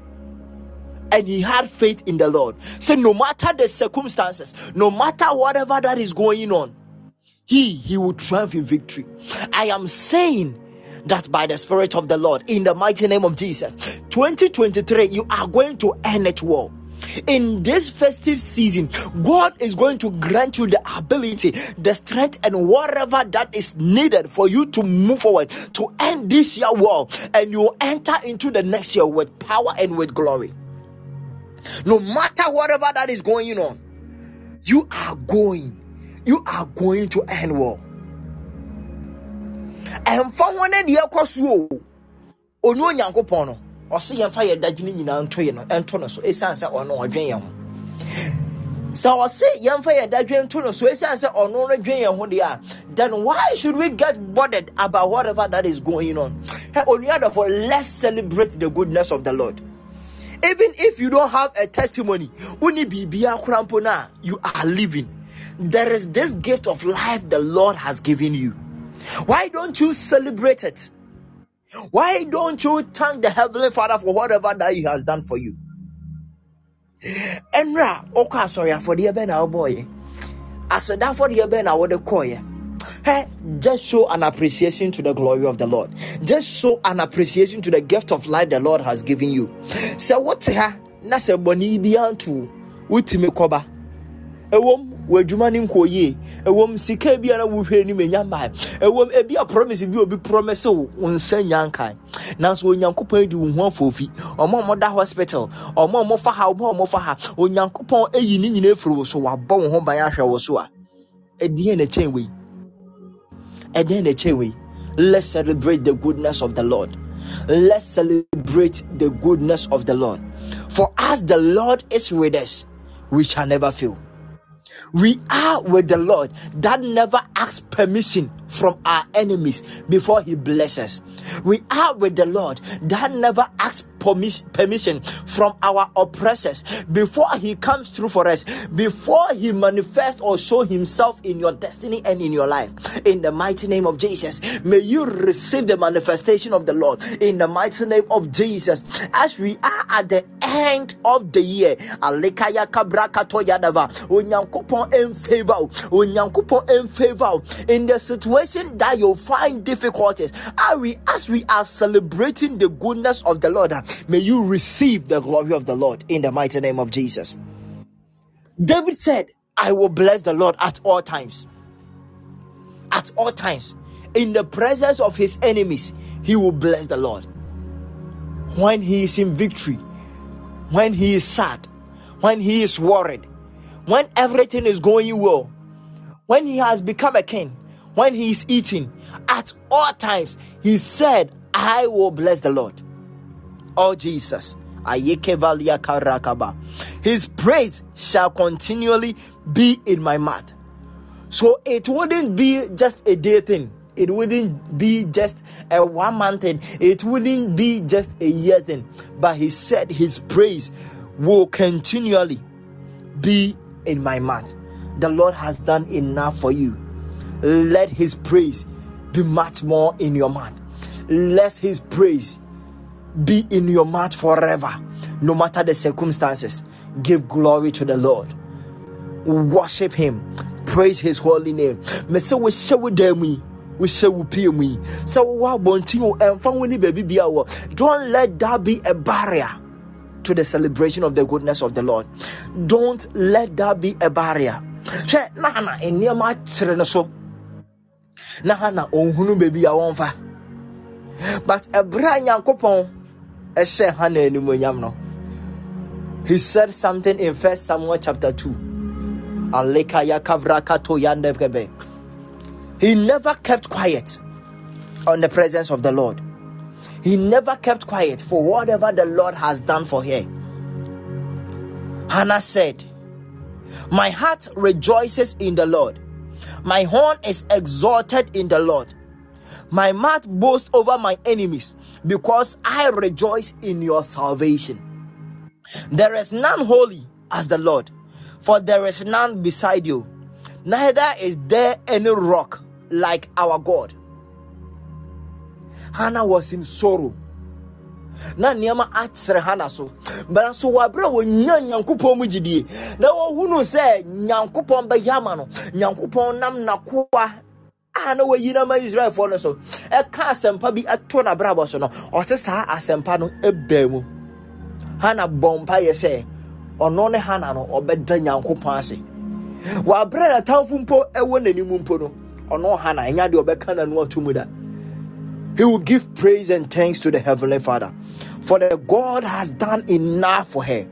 and he had faith in the Lord. So no matter the circumstances, no matter whatever that is going on, he he will triumph in victory. I am saying that by the Spirit of the Lord, in the mighty name of Jesus, 2023, you are going to end it well. In this festive season, God is going to grant you the ability, the strength, and whatever that is needed for you to move forward to end this year well, and you will enter into the next year with power and with glory. No matter whatever that is going on, you are going, you are going to end well. ɛmfa ho ne deɛ ɛkɔ so no ɔse yɛmfa yɛ dadwene nyinaa nto yɛ no ɛnto no so ɛsiane sɛ ɔno ɔdwen yɛn ho. Sɛ ɔse yɛmfa yɛ dadwene nto no so ɛsiane sɛ ɔno no dwen yɛn ho deɛ then why should we get bothered about whatever that is going on? Hey, onuadɔfo let's celebrate the goodness of the lord. Even if you don't have a testimony woni biribia koraa mpo no you are living. There is this gift of life the lord has given you. Why don't you celebrate it why don't you thank the heavenly father for whatever that he has done for you? Ɛnra wokɔ asɔre afɔdeɛ bɛn na wobɔɔyɛ asɔda afɔdeɛ bɛn na wode kɔɔyɛ Hey, just show an appreciation to the glory of the Lord. Just show an appreciation to the gift of life the Lord has given you. So what ha? Na sɛ bɔne bi anto wotumi kɔba ɛwom w'adwuma ne nkɔ yie ɛwom sika bi a na wohwɛ anim ɛnya mmaa ɛwom ebi a bi obi promise wo nsa nya nanso onyankopɔn di wo ho afoofi ɔmo a ɔmoda hospital ɔmo a ɔmofa ha ɔmo a ɔmofa ha onyankopɔn ayi ne nyinaa afiri wo so wabɔ wo ho ban ahwɛ wo so a ɛdeɛ na kyɛn wei? Ɛdeɛ na kyɛn wei? Let's celebrate the goodness of the lord. Let's celebrate the goodness of the lord. For as the lord is with us we shall never fail we are with the Lord. That never asks permission from our enemies before He blesses. We are with the Lord that never asks permis- permission from our oppressors before He comes through for us, before He manifests or show Himself in your destiny and in your life. In the mighty name of Jesus, may you receive the manifestation of the Lord in the mighty name of Jesus. As we are at the end of the year, Alekaya kabrakato yadava, onyankopon in favor, onyankopon in favor in the situation that you find difficulties. Are we as we are celebrating the goodness of the Lord? May you receive the glory of the Lord in the mighty name of Jesus. David said, I will bless the Lord at all times. At all times. In the presence of his enemies, he will bless the Lord. When he is in victory, when he is sad, when he is worried, when everything is going well, when he has become a king, when he is eating, at all times, he said, I will bless the Lord. Oh Jesus. His praise shall continually be in my mouth. So it wouldn't be just a day thing. It wouldn't be just a one month thing. It wouldn't be just a year thing. But he said his praise will continually be in my mouth. The Lord has done enough for you. Let his praise be much more in your mouth. Let his praise be in your mouth forever, no matter the circumstances. Give glory to the Lord. Worship him. Praise his holy name. Me say we share with them we we share with me. So what bonting and family baby be our don't let that be a barrier to the celebration of the goodness of the Lord. Don't let that be a barrier. So na hana ɔnhunu baabi a wɔmfa but ɛberɛ a nyankopɔn ɛhyɛ hana animonyam no. He said something in first samuel chapter 2 aleka yakavrakato yandekebe he never kept quiet on the presence of the lord. He never kept quiet for whatever the lord has done for her. Hannah said my heart rejoices in the lord my horn is exalted in the lord my mouth boasts over my enemies because i rejoice in your salvation there is none holy as the Lord, for there is none beside you, neither is there any rock like our God. Hannah was in sorrow. Na nneɛma akyerɛ hana so. Bɛra nso wɔaberɛ a wɔnya nyankopɔn mu gyidie na wɔhunu sɛ nyankopɔn bɛyɛ ama no. Nyankopɔn nam nakoa a na wayi no ma israelfoɔ no so. Ɛka asɛmpa bi ɛto n'abrabɔ so no ɔse saa asɛmpa no ɛbaa mu. Hana bɔ mpayɛ sɛ ɔno ne hana no ɔbɛda nyankopɔn ase. Wɔabrɛ n'atamfo mpo ɛwɔ n'anim mpo no ɔno hana ɛnya deɛ ɔbɛka n'ano da. He will give praise and thanks to the heavenly father. For the god has done enough for her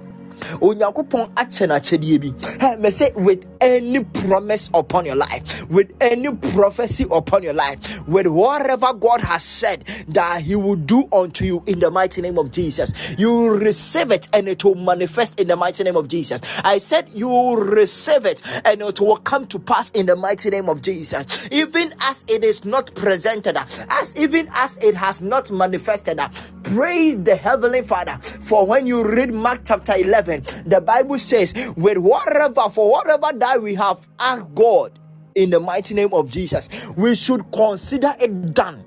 onyankopɔn akyɛ n'akyɛdeɛ bi. Hey, me say with any promise upon your life with any prophecy upon your life with whatever god has said that he will do unto you in the mighty name of jesus you will receive it and it will manifest in the mighty name of jesus. I said you will receive it and it will come to pass in the mighty name of jesus. Even as it is not presented as even as it has not manifested praise the heavenly father for when you read mark chapter 11 the bible says with whatever for whatever that we have asked god in the mighty name of jesus we should consider it done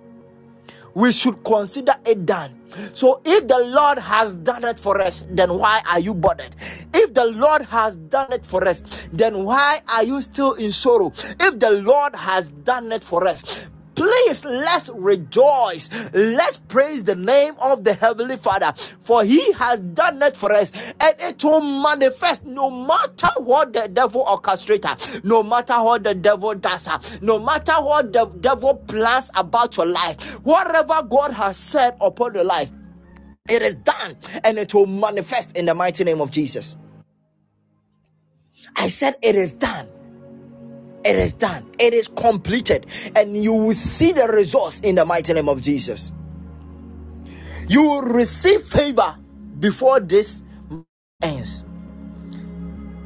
we should consider it done. So, if the Lord has done it for us, then why are you bothered? If the Lord has done it for us, then why are you still in sorrow? If the Lord has done it for us, please let's rejoice. Let's praise the name of the Heavenly Father, for He has done it for us, and it will manifest no matter what the devil orchestrates, no matter what the devil does, no matter what the devil plans about your life, whatever God has said upon your life. It is done and it will manifest in the mighty name of Jesus. I said, It is done it is done, it is completed, and you will see the results in the mighty name of Jesus. You will receive favor before this ends.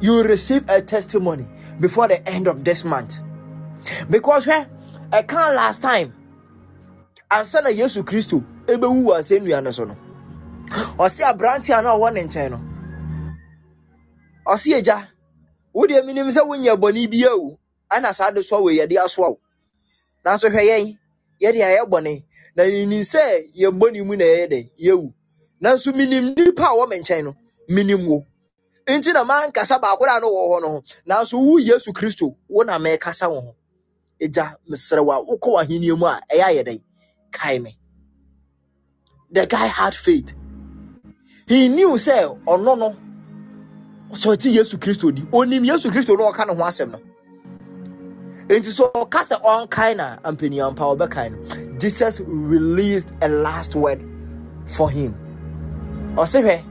You will receive a testimony before the end of this month. Because eh, I can't last time. ansa na yesu kristo ɛbɛwu wɔ asɛnnua no so no ɔse aberante a na ɔwɔ ne nkyɛn no ɔse agya wodeɛ menim sɛ wonyɛ bɔne bia o ɛna saa de soa wei yɛde asoa wo. Nanso hwɛ yɛn yɛde ayɛ bɔne. Na nim sɛ yɛn bɔne mu na yɛyɛ dɛ yɛwu. Nanso minim nipa a wɔn nkyɛn no minim wo. Nti na mankasa baako da no wɔ hɔ no nanso wo yesu kristo wo na mɛkasa wo ho. Agya mesrɛ wo a wokɔ mu a ɛyɛ ayɛ dɛn kae me. The guy had faith. He knew sɛ ɔno no sɛ ɔte yesu kristo di. Onim yesu kristo no ɔka ne ho asɛm no. Nti sɛ ɔka sɛ ɔnkae na ampaniampa ɔbɛkae no jesus released a last word for him. Ɔse hwɛ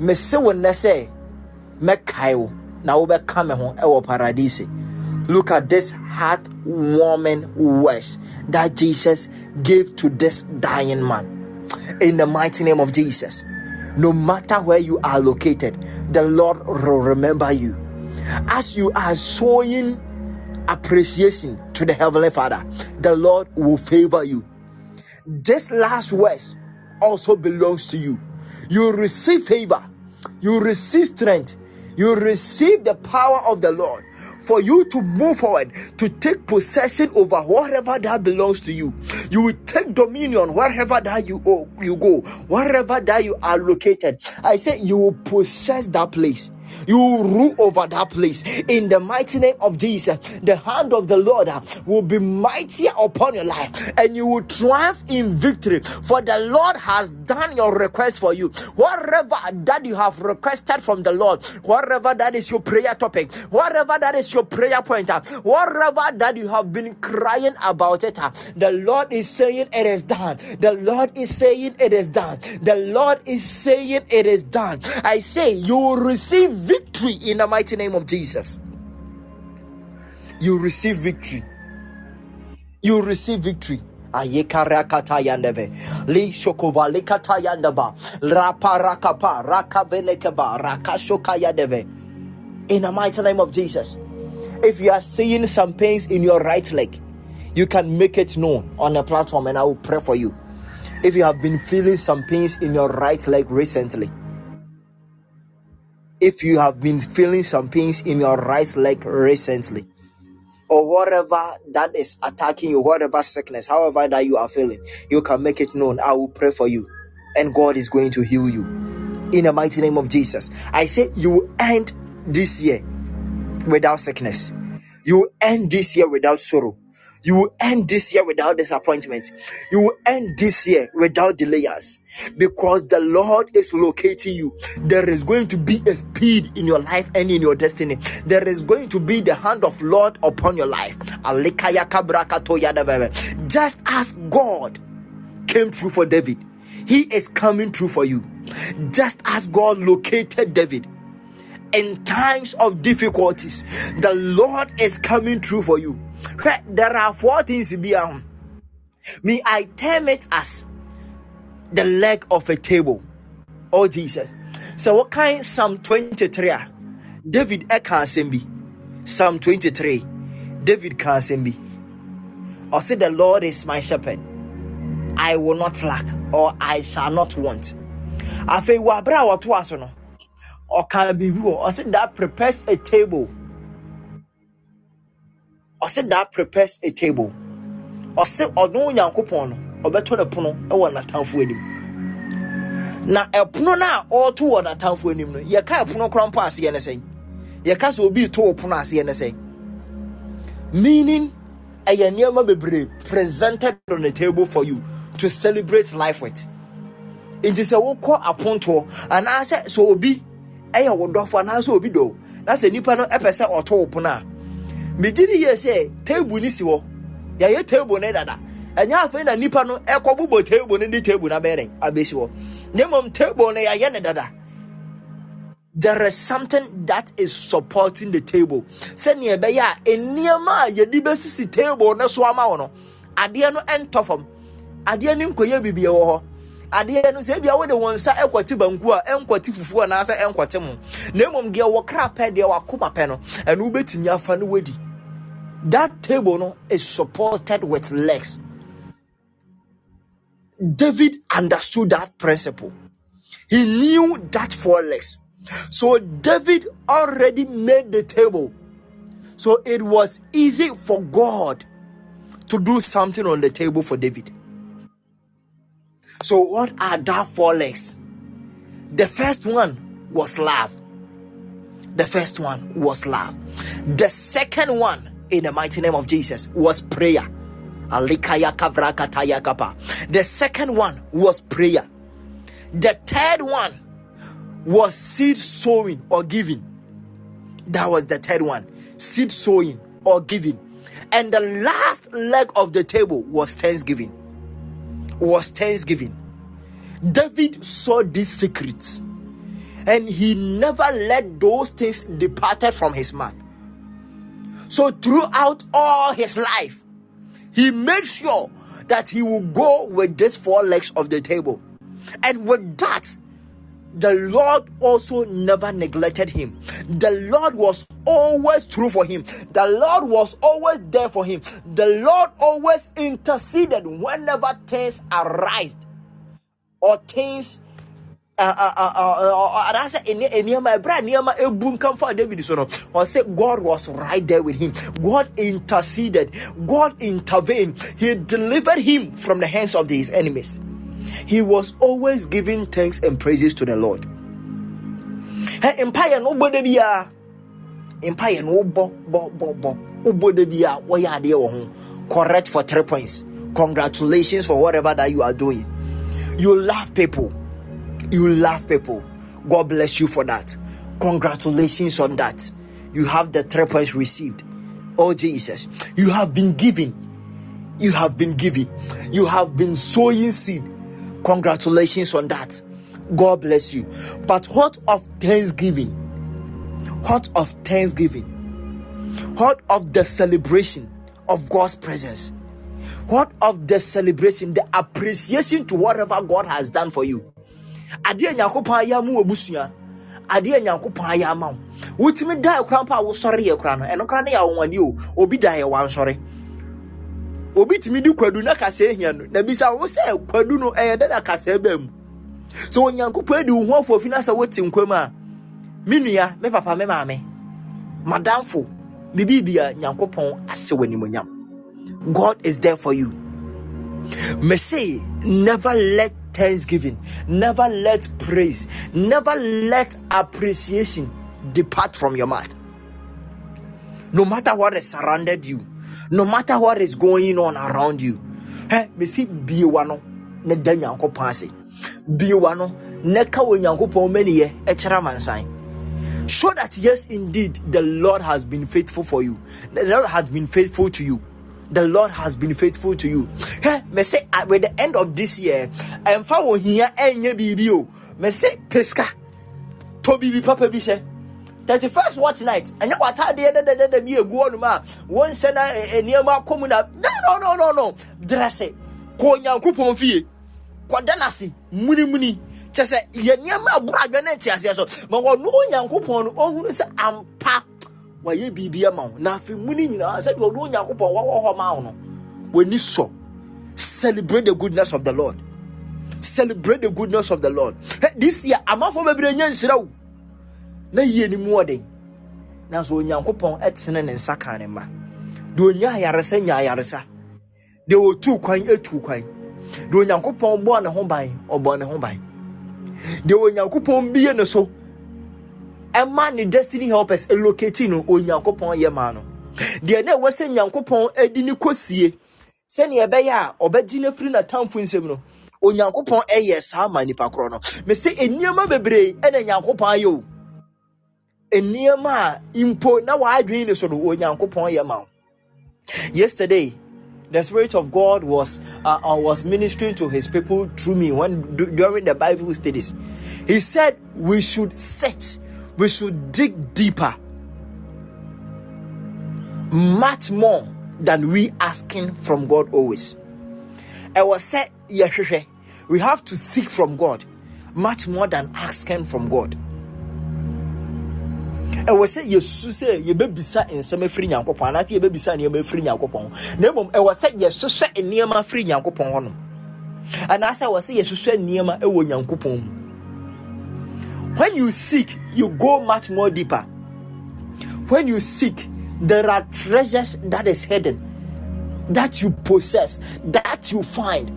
mese wo nnɛ sɛ mɛkae wo na wobɛka me ho ɛwɔ paradise. Look at this heart-warming words that jesus gave to this dying man. In the mighty name of jesus no matter where you are located the lord will remember you. As you are showing appreciation to the heavenly father. The lord will favor you. This last words also belongs to you. You receive favor. You receive strength. You receive the power of the lord for you to move forward to take possession over whatever that belongs to you. You will take dominion wherever that you oh, you go wherever that you are located. I say you will possess that place You rule over that place in the mighty name of Jesus. The hand of the Lord uh, will be mightier upon your life and you will triumph in victory. For the Lord has done your request for you. Whatever that you have requested from the Lord, whatever that is your prayer topic, whatever that is your prayer point, uh, whatever that you have been crying about it, uh, the Lord is saying it is done. The Lord is saying it is done. The Lord is saying it is done. I say you will receive victory in the mighty name of Jesus. You receive victory. You receive victory. Li likata. In the mighty name of Jesus. If you are seeing some pains in your right leg, you can make it known on the platform and I will pray for you. If you have been feeling some pains in your right leg recently, if you have been feeling some pains in your right leg recently, or whatever that is attacking you, whatever sickness, however that you are feeling, you can make it known. I will pray for you, and God is going to heal you in the mighty name of Jesus. I say you will end this year without sickness, you will end this year without sorrow. You will end this year without disappointment. You will end this year without delays because the Lord is locating you. There is going to be a speed in your life and in your destiny. There is going to be the hand of Lord upon your life. Just as God came through for David, He is coming through for you. Just as God located David in times of difficulties, the Lord is coming through for you. There are four things beyond. Me, I term it as the leg of a table. Oh Jesus. So what kind Psalm 23? David Eka Psalm 23. David Kansembi. Or say the Lord is my shepherd. I will not lack or I shall not want. Afei wabra watu aso no. Ɔka biribi wɔ ɔsɛ that prepares a table. Ɔsɛ that prepares a table. Ɔsɛ ɔno nyankopɔn no ɔbɛtɔ ne pono wɔ n'atamfo anim na ɛpono no a ɔreto wɔ n'atamfo anim no yɛka ɛpono koraa mpo aseɛ ne sɛn yɛka sɛ obi to pono aseɛ ne sɛn meaning ɛyɛ nneɛma bebree presented on the table for you to celebrate life with. Nti sɛ wokɔ apontoɔ anaasɛ sɛ obi ɛyɛ wo dɔfo anaasɛ obi dɔ na sɛ nipa no ɛpɛ sɛ ɔto pono a megye di yie sɛ table ni si hɔ. Yɛayɛ table ne dada. Ɛnyɛ afei na nipa no ɛkɔ bobɔ table no de table no abɛyɛ abɛsi hɔ. Na mmom table no yɛayɛ ne dada. There is something that is supporting the table. Sɛnea ɛbɛyɛ a nneɛma a yɛde bɛsisi table no so ama wɔ no adeɛ no ɛntɔ fam. Adeɛ no nkɔyɛ bibie wɔ hɔ adeɛ no sɛ wode nsa banku a fufuo anaasɛ na mmom deɛ deɛ wakoma pɛ no ɛno wobɛtumi afa no wadi that table no is supported with legs. David understood that principle. He knew that four legs. So David already made the table. So it was easy for God to do something on the table for David. So, what are that four legs? The first one was love. The first one was love. The second one in the mighty name of Jesus was prayer. The second one was prayer. The third one was seed sowing or giving. That was the third one seed sowing or giving. And the last leg of the table was thanksgiving. Was thanksgiving. David saw these secrets and he never let those things departed from his mouth. So throughout all his life, he made sure that he will go with these four legs of the table. And with that, the Lord also never neglected him. The Lord was always true for him. The Lord was always there for him. The Lord always interceded whenever things arise or things uh, uh, uh, anaasɛ nneɛma ɛberɛ a nneɛma ɛbu nkamfa david so no ɔsɛ god was right there with him god interceded god intervened he delivered him from the hands of his enemies he was always giving thanks and praises to the lord. Mpaeɛ no da biara mpaeɛ no wobɔ da biara wɔyɛ adeɛ wɔ ho. Correct for three points. Congratulations for whatever that you are doing. You love people. You love people. God bless you for that. Congratulations on that. You have the three points received. Oh jesus. You have been given you have been given you have been sowing seed congratulations on that. God bless you. But what of thanksgiving? What of thanksgiving? What of the celebration of god's presence? What of the celebration the appreciation to whatever god has done for you? Adeɛ nyankopɔn ayɛ ama w'abusua adeɛ nyankopɔn ayɛ ama wo. Wotumi da kora mpa a wosɔre yɛ kora no ɛno kora ne yɛ awonwade o. Obi da yɛ wansɔre obi tumi di kwadu na kasa ehia no. Na bisa wo sɛ kwadu no ɛyɛ dɛ na kasa sɛ onyankopɔn di wo ho afɔfi na sɛ wote nkwam a me nua me papa me maame madamfo me biribia nyankopɔn ahyɛ wɔ animonyam. God is there for you. Me say never let thanksgiving never let praise never let appreciation depart from your mouth. No matter what has surrounded you no matter what is going on around you. Me see biewa no ne da nyankopɔn ase. Biewa no ne ka wɔ nyankopɔn maniyɛ ɛkyerɛ amansan show that yes indeed the lord has been faithful for you. The lord has been faithful to you. The lord has been faithful to you. Me say at with the end of this year ɛmfa wɔ hia ɛnyɛ biribi o. Me say peska. Tɔ biribi papa bi hyɛ 31st watch night. Ɛnyɛ w'ataadeɛ dɛdɛdɛdɛ bi egu hɔnom a wɔnhyɛ na ɛ- ɛ- nneɛma akɔ mu na no no no no no. Kɔ onyankopɔn fie. Kɔda n'ase munimuni kyɛ sɛ yɛ nneɛma aboro adwa ne nte aseɛ so. Ma wɔno onyankopɔn no ɔhunu sɛ ampa. Wayɛ biribi ama na afei muni nyinaa sɛdeɛ ɔno onyankopɔn wɔwɔ hɔ ma wo no. W'ani celebrate the goodness of the lord. Celebrate the goodness of the lord. This year amanfoɔ bebree nyɛ nhyira wo na yie ni mu ɔden. Nanso onyankopɔn ɛtene ne nsa kan ne mma deɛ onya ayaresa nya ayaresa. Deɛ otu kwan etu kwan. Deɛ onyankopɔn bɔɔ ne ho ban ɔbɔ ne ho ban. Deɛ onyankopɔn bie ne so ɛma ne destiny helpers elocate no onyankopɔn yɛ maa no. Deɛ na ɛwɔ sɛ nyankopɔn adi ne kɔsie sɛnea ɛbɛyɛ a ɔbɛgye no afiri n'atamfo nsam no onyankopɔn ɛyɛ saa ma nipa korɔ no. Mesɛ nneɛma bebree ɛna nyankopɔn ayɛ o nneɛma a mpo na wɔadwene ne so no onyankopɔn yɛ ma wo. Yesterday the spirit of god was uh, uh, was ministering to his people through me when du- during the bible studies. He said we should search we should dig deeper much more than we asking from god always. Ɛwɔ sɛ yɛhwehwɛ we have to seek from god much more than asking from god ɛwɔ sɛ yɛsu sɛ yɛbɛbisa nsɛm afiri nyankopɔn anaasɛ yɛbɛbisa nneɛma afiri nyankopɔn. Na mmom ɛwɔ sɛ yɛhwehwɛ nneɛma afiri nyankopɔn hɔ no anaasɛ ɛwɔ sɛ yɛhwehwɛ nneɛma ɛwɔ nyankopɔn mu. When you seek you go much more deeper. When you seek there are treasures that is hidden that you possess that you find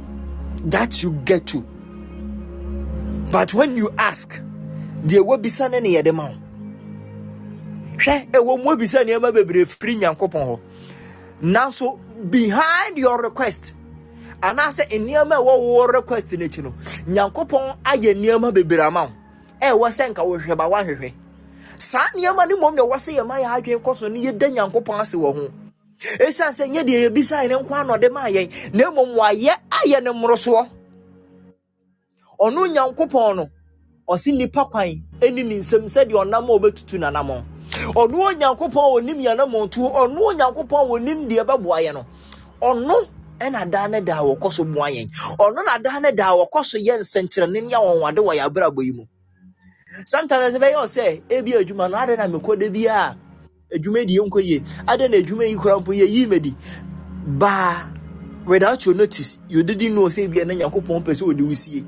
that you get to. But when you ask deɛ wabisa no ne yɛde ma wo hwɛ ɛwɔ mu abisa nneɛma bebree firi nyankopɔn hɔ. Nanso behind your request anaasɛ nneɛma ɛwɔ wo request n'akyi no nyankopɔn ayɛ nneɛma bebree ama wo. Ɛwɔ sɛ nka wohwɛ ba woahwehwɛ. Saa nneɛma no mmom na ɛwɔ sɛ yɛma yɛ adwene kɔ so no yɛda nyankopɔn ase wɔ ho. Ɛsiane sɛ nyɛ deɛ yɛbisae ne nko anɔde maa yɛn na mmom wayɛ ayɛ ne mmorosoɔ. Ɔno nyankopɔn no ɔse nnipa kwan ɛni ne nsɛm sɛdeɛ ɔnam a ɔbɛtutu n'anammɔn ɔno onyankopɔn a ɔnim yɛanammɔntuo ɔno onyankopɔn a ɔnim deɛ ɛbɛboa yɛ no ɔno ɛna daa ne daa wɔkɔ so boa yɛn. Ɔno na daa ne daa wɔkɔ so yɛ nsɛnkyerɛnne ne awɔnwade wɔ yɛ abrabɔ yi mu. Sometimes ɛbɛyɛ wo sɛ ebi adwuma no adɛn na mekɔ da bi a adwuma yi nkɔ yie? Adɛn na adwuma yi kora mpo yɛyi madi baa without your notice you didn't know sɛ ebia na nyankopɔn pɛ sɛ ɔde wo sie.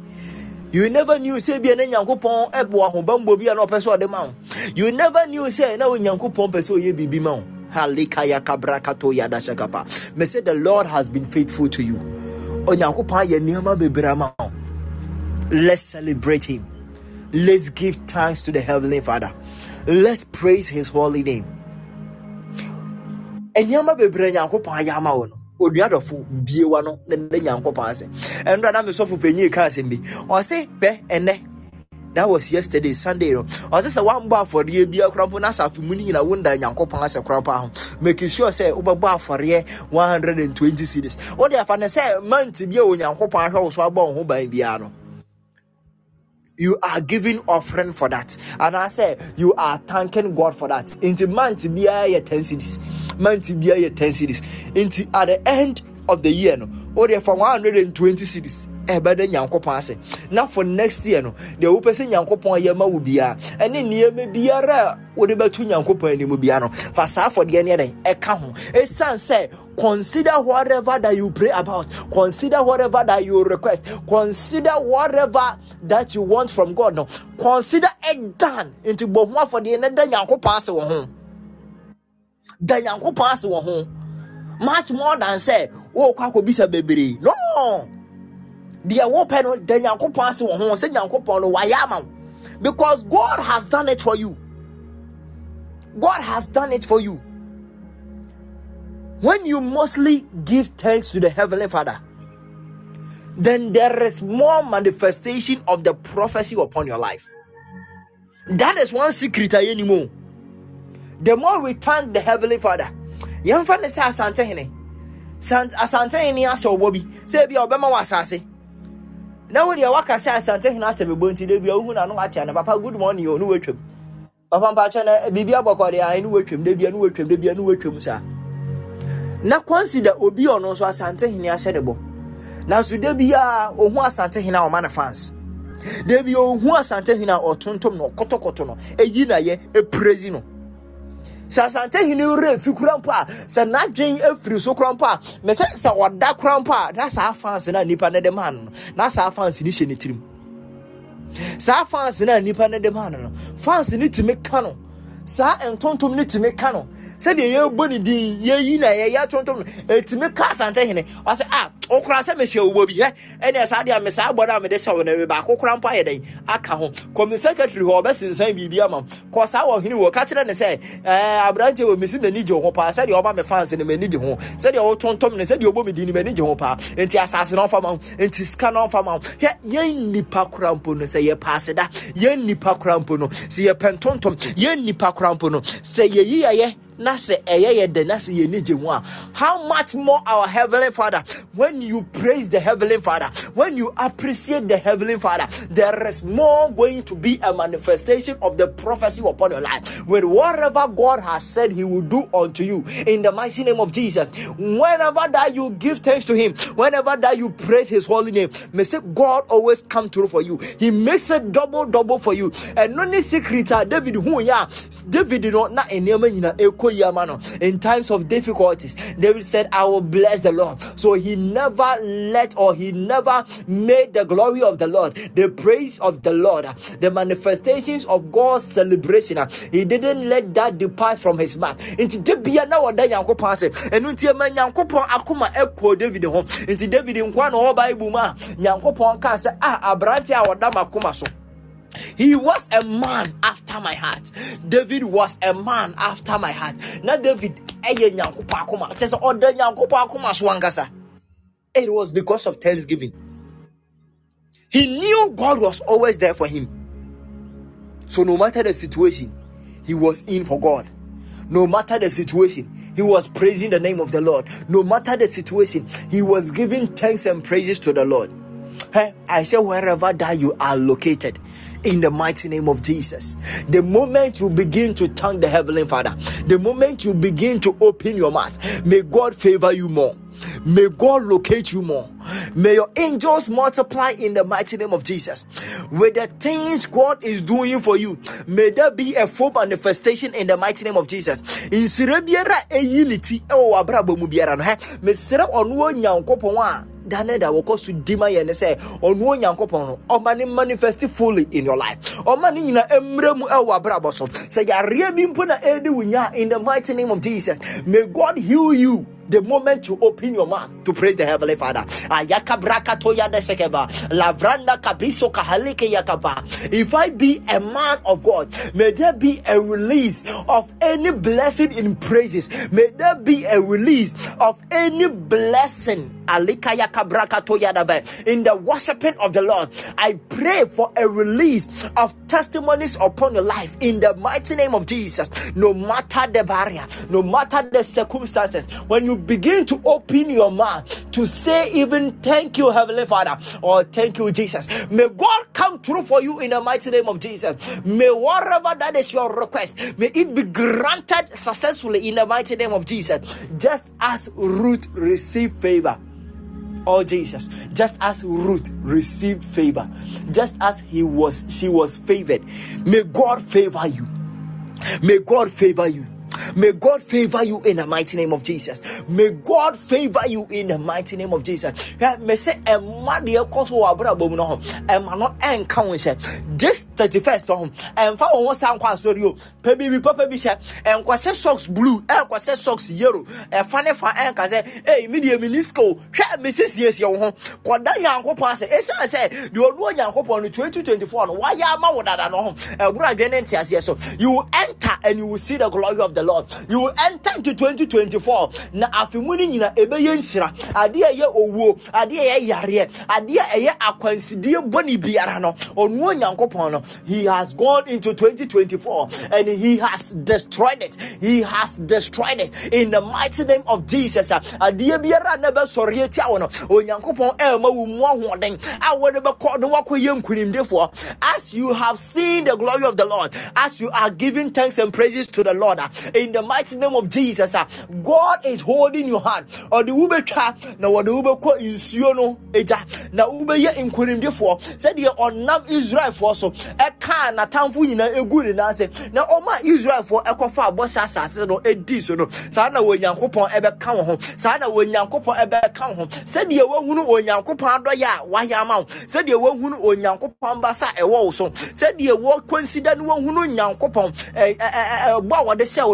You never knew sɛ bia na nyankopɔn ɛbo ahobammɔ bi a na you never knew sɛ na onyankopɔn pɛ sɛ ɔyɛ biribi ma wo halikaya kabrakato yadashakapa me say the lord has been faithful to you. Onyankopɔn ayɛ nneɛma bebree ama wo let's celebrate him. Let's give thanks to the Heavenly Father. Let's praise His holy name. nneɛma bebree nyankopɔn ayɛ ama onua dɔfo bie wa no na de nyankopɔn ase. Ɛnora na mesɔfo panyin ka asɛm ɔse pɛ ɛnɛ that was yesterday sunday no. Ɔsɛ sɛ woambɔ afɔreɛ bia kora mpo na mu no nyina wonda nyankopɔn asɛ kora mpa ho making sure sɛ wobɛbɔ afɔreɛ 120 series. Wode afa ne sɛ mant bi a onyankopɔn ahwɛ wo so abɔ wo ho ban biara no you are giving offering for that. And i say you are thanking god for that. Into month biara yɛ 10 cities month biara yɛ 10 cities. Into at the end of the year no or for 120 cities ɛbɛda nyankopɔn ase. Na for next year no deɛ wopɛ sɛ nyankopɔn yɛ ma wo biara ɛne nneɛma biara a wode bɛto nyankopɔn anim biara no fa saa afɔdeɛ ne ɛdɛn ɛka ho. Ɛsiane sɛ consider whatever that you pray about consider whatever that you request consider whatever that you want from god no consider it done. Nti bɔ ho afɔdeɛ ne da nyankopɔn ase wɔ da nyankopɔn ase wɔ ho. Much more than sɛ wokɔ akɔbisa bebree. No! Deɛ wopɛ no da nyankopɔn ase wɔ ho. Sɛ nyankopɔn no wayɛ ama wo. Because god has done it for you. God has done it for you. When you mostly give thanks to the heavenly father then there is more manifestation of the prophecy upon your life. That is one secret anymore the more we thank the heavenly father yɛmfa ne sɛ asantehene. Sant- asantehene ahyɛ ɔbɔ bi. Sɛ bia ɔbɛma wɔ asase. Na wo deɛ waka sɛ asantehene ahyɛ me bɔ nti da bia wohu nano akyea no papa good morning o ne watwam papa mpakyɛ no biribi abɔkɔ deɛ ae ne watwam da bia ne watwam da bia ne watwam saa. Na consider obi a ɔno nso asantehene ahyɛ ne bɔ nanso da bia ɔhu asantehene a ɔma no fans. Da bia ɔhu asantehene a ɔtontom no ɔkɔtɔkɔtɔ no ɛyi na yɛ ɛprɛsi no. Sɛ asantehene werɛ fi kora mpo a sɛ n'adwen afiri so kora mpo a mɛ sɛ sɛ ɔda kora mpo a na saa fans no a nnipa no de maa no no na saa fans no hyɛ ne tirim. Saa fans no a nnipa no de maa no no fans no tumi ka no saa ntontom no tumi ka no sɛdeɛ yɛbɔ ne din yɛyi na yɛyɛ tontom no ɛtumi ka asantehene ɔsɛ a wokora sɛ mehyɛ wo bɔ bi hɛ? Ɛneɛ saa deɛ me saa bɔ no a mede hyɛ wo no baako kora mpo ayɛ dɛn? Aka ho. Kɔmi secretary hɔ ɔbɛsensan biribi ama kɔ saa wɔ hene wɔ ka kyerɛ ne sɛ "Ɛɛ, aberanteɛ wɔ mesi m'ani gye ho paa. Sɛdeɛ ɔba me fans no m'ani gye ho. Sɛdeɛ wotontom no sɛdeɛ ɔbɔ me din no m'ani gye ho paa. Enti asase no ɔmfa ma wo. Enti sika no ɔmfa ma wo. Hɛ yɛn nnipa kora mpo no sɛ yɛpaase da. Yɛn nnipa kora mpo no sɛ yɛpɛ ntontom. Yɛn nnipa kora mpo no sɛ yɛyi yɛyɛ na na ho a how much more our heavenly father? When you praise the heavenly father when you appreciate the heavenly father there is more going to be a manifestation of the prophecy upon your life. With whatever god has said he will do unto you in the mighty name of jesus whenever that you give thanks to him whenever that you praise his holy name may say god always come through for you. He makes it double double for you. And no secret david who ya david no na nneɛma nyina no in times of difficulties david said i will bless the lord. So he never let or he never made the glory of the lord the praise of the lord the manifestations of god's celebration. He didn't let that depart from his mouth. Nti da bia na wɔda nyankopɔn ase. Ɛno nti ɛma nyankopɔn akoma ɛkɔɔ david ho. Nti david nkwa na ɔwɔ bible mu a nyankopɔn kaa sɛ ah a he was a man after my heart. David was a man after my heart. Now David. It was because of thanksgiving. He knew God was always there for him. So no matter the situation, he was in for God. No matter the situation, he was praising the name of the Lord. No matter the situation, he was giving thanks and praises to the Lord. Hey, I say wherever that you are located, in the mighty name of Jesus. The moment you begin to thank the Heavenly Father, the moment you begin to open your mouth, may God favor you more. May God locate you more. May your angels multiply in the mighty name of Jesus. With the things God is doing for you, may there be a full manifestation in the mighty name of Jesus. Da ne da wɔkɔ so di ma yɛ ne sɛ ɔno onyankopɔn no ɔma ne manifest fully in your life. Ɔma ne nyina mmerɛ mu ɛwɔ w'abrabɔ so. Sɛ yareɛ bi mpo na ɛdi wo nya in the mighty name of Jesus may God heal you the moment you open your mouth to praise the Heavenly Father. If I be a man of God, may there be a release of any blessing in praises. May there be a release of any blessing in the worshiping of the Lord. I pray for a release of testimonies upon your life in the mighty name of Jesus. No matter the barrier, no matter the circumstances, when you begin to open your mouth to say, even thank you, Heavenly Father, or thank you, Jesus, may God come through for you in the mighty name of Jesus. May whatever that is your request, may it be granted successfully in the mighty name of Jesus, just as Ruth received favor oh Jesus, just as Ruth received favor, just as he was she was favored. May God favor you. May God favor you. May God favor you in the mighty name of Jesus. May God favor you in the mighty name of Jesus. Eh, May say a man the cause of abra bom no e ma no enka won hye. This 31st ho e mfa won san kwa story o. Pe bi bi papa bi hye. E nkwa hye socks blue, nkwa hye socks yellow. E fa ne fa enka say, "Hey, me die minisco, hwe me sesiesie wo ho." Koda Yankopon say, "Esa say, the onu Yankopon no 2024 no, why ama wo dada no ho." E bura dwe ntiase so. You enter and you will see the glory of the Lord. You will enter into 2024. Na afimu ni nyina ebeye nhyira. Ade eye owuo, ade eye yare, ade eye akwansidie boni biara no. Onu onyankopon no. He has gone into 2024 and he has destroyed it. He has destroyed it in the mighty name of Jesus. Ade biara na be sori etia wo no. Onyankopon e ma wo mu ahoden. A wo de be kɔ no nkunimdefo. As you have seen the glory of the Lord, as you are giving thanks and praises to the Lord in the mighty name of Jesus. Uh, God is holding your hand. Or the ubeka na what the ubeko nsuo no eja na ubeye nkunimdefo said the onam Israel for so eka na tamfo nyina egu ne nase na oma Israel for ekofa abosha asase no edi so no saa na wonyankopon ebeka wo ho saa na wonyankopon ebeka wo ho said the wahunu onyankopon adoya a wayɛ ama wo sɛdeɛ wahunu onyankopɔn basa ɛwɔ wo so sɛdeɛ wɔ consider no wahunu onyankopɔn bɔ a wɔde hyɛ wo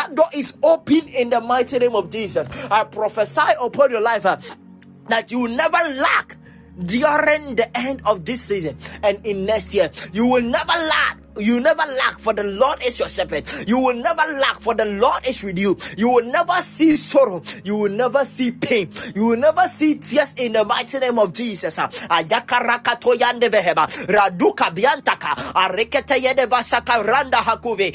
door is open in the mighty name of Jesus. I prophesy upon your life uh, that you will never lack during the end of this season and in next year. You will never lack you never lack for the Lord is your shepherd. You will never lack for the Lord is with you. You will never see sorrow. You will never see pain. You will never see tears in the mighty name of Jesus. Raduka biantaka. Randa hakuve.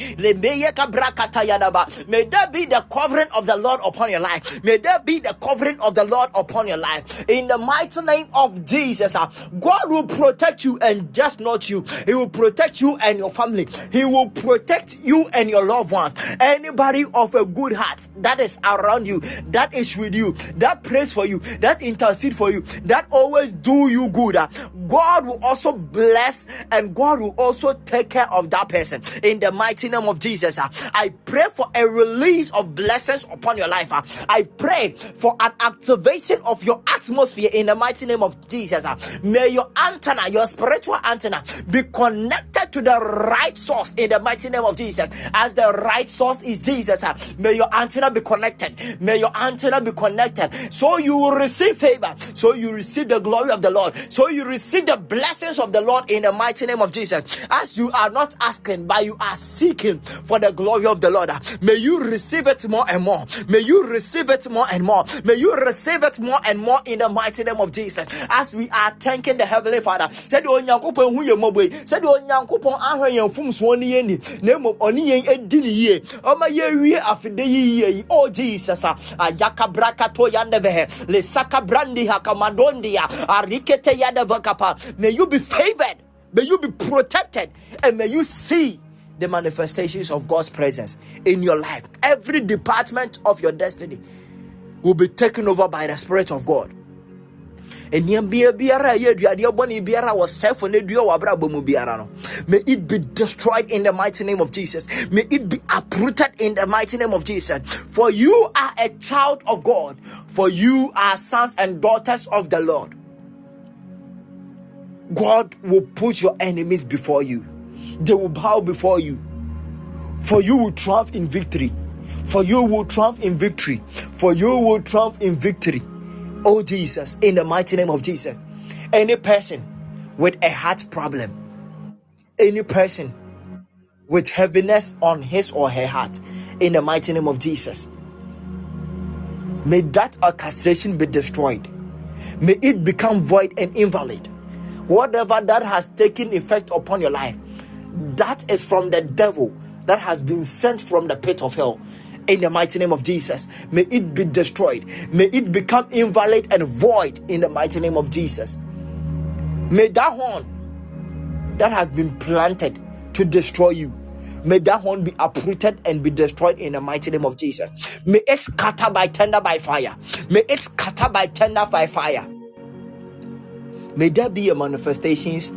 May there be the covering of the Lord upon your life. May there be the covering of the Lord upon your life. In the mighty name of Jesus, God will protect you and just not you. He will protect you and your family. He will protect you and your loved ones. Anybody of a good heart that is around you, that is with you, that prays for you, that intercede for you, that always do you good. uh, God will also bless and God will also take care of that person. In the mighty name of Jesus, uh, I pray for a release of blessings upon your life. uh. I pray for an activation of your atmosphere in the mighty name of Jesus. May your antenna, your spiritual antenna, be connected to the right source in the mighty name of Jesus. And the right source is Jesus. May your antenna be connected. May your antenna be connected. So you will receive favor. So you receive the glory of the Lord. So you receive the blessings of the Lord in the mighty name of Jesus. As you are not asking, but you are seeking for the glory of the Lord. May you receive it more and more. May you receive it more and more. May you receive it more and more in the mighty name of Jesus. As we are thanking the Heavenly Father. Said oh, Hu yɛn mfomsoɔ ne yɛn ni. Na mmom ɔne yɛn adi ne yie. Ɔma yɛnwie afide yi yie yi. Oh Jesus. ah, Ayaka brakato yandevehe. Le saka brandi hakamadondia. Arikete yadevakapa. May you be favored. May you be protected. And may you see the manifestations of God's presence in your life. Every department of your destiny will be taken over by the Spirit of God. Nneɛma biara a ɛyɛ aduadeɛ biara a wɔsɛfo no adua wɔ abrabɔ mu biara no may it be destroyed in the mighty name of jesus. May it be uprooted in the mighty name of jesus. For you are a child of god. For you are sons and daughters of the lord. God will put your enemies before you. They will bow before you. For you will triumph in victory. For you will triumph in victory. For you will triumph in victory oh Jesus, in the mighty name of Jesus. Any person with a heart problem, any person with heaviness on his or her heart, in the mighty name of Jesus, may that orchestration be destroyed. May it become void and invalid. Whatever that has taken effect upon your life, that is from the devil that has been sent from the pit of hell in the mighty name of Jesus. May it be destroyed. May it become invalid and void in the mighty name of Jesus. May that horn that has been planted to destroy you. May that horn be uprooted and be destroyed in the mighty name of Jesus. May it scatter by tender by fire. May it scatter by tender by fire. May there be a manifestations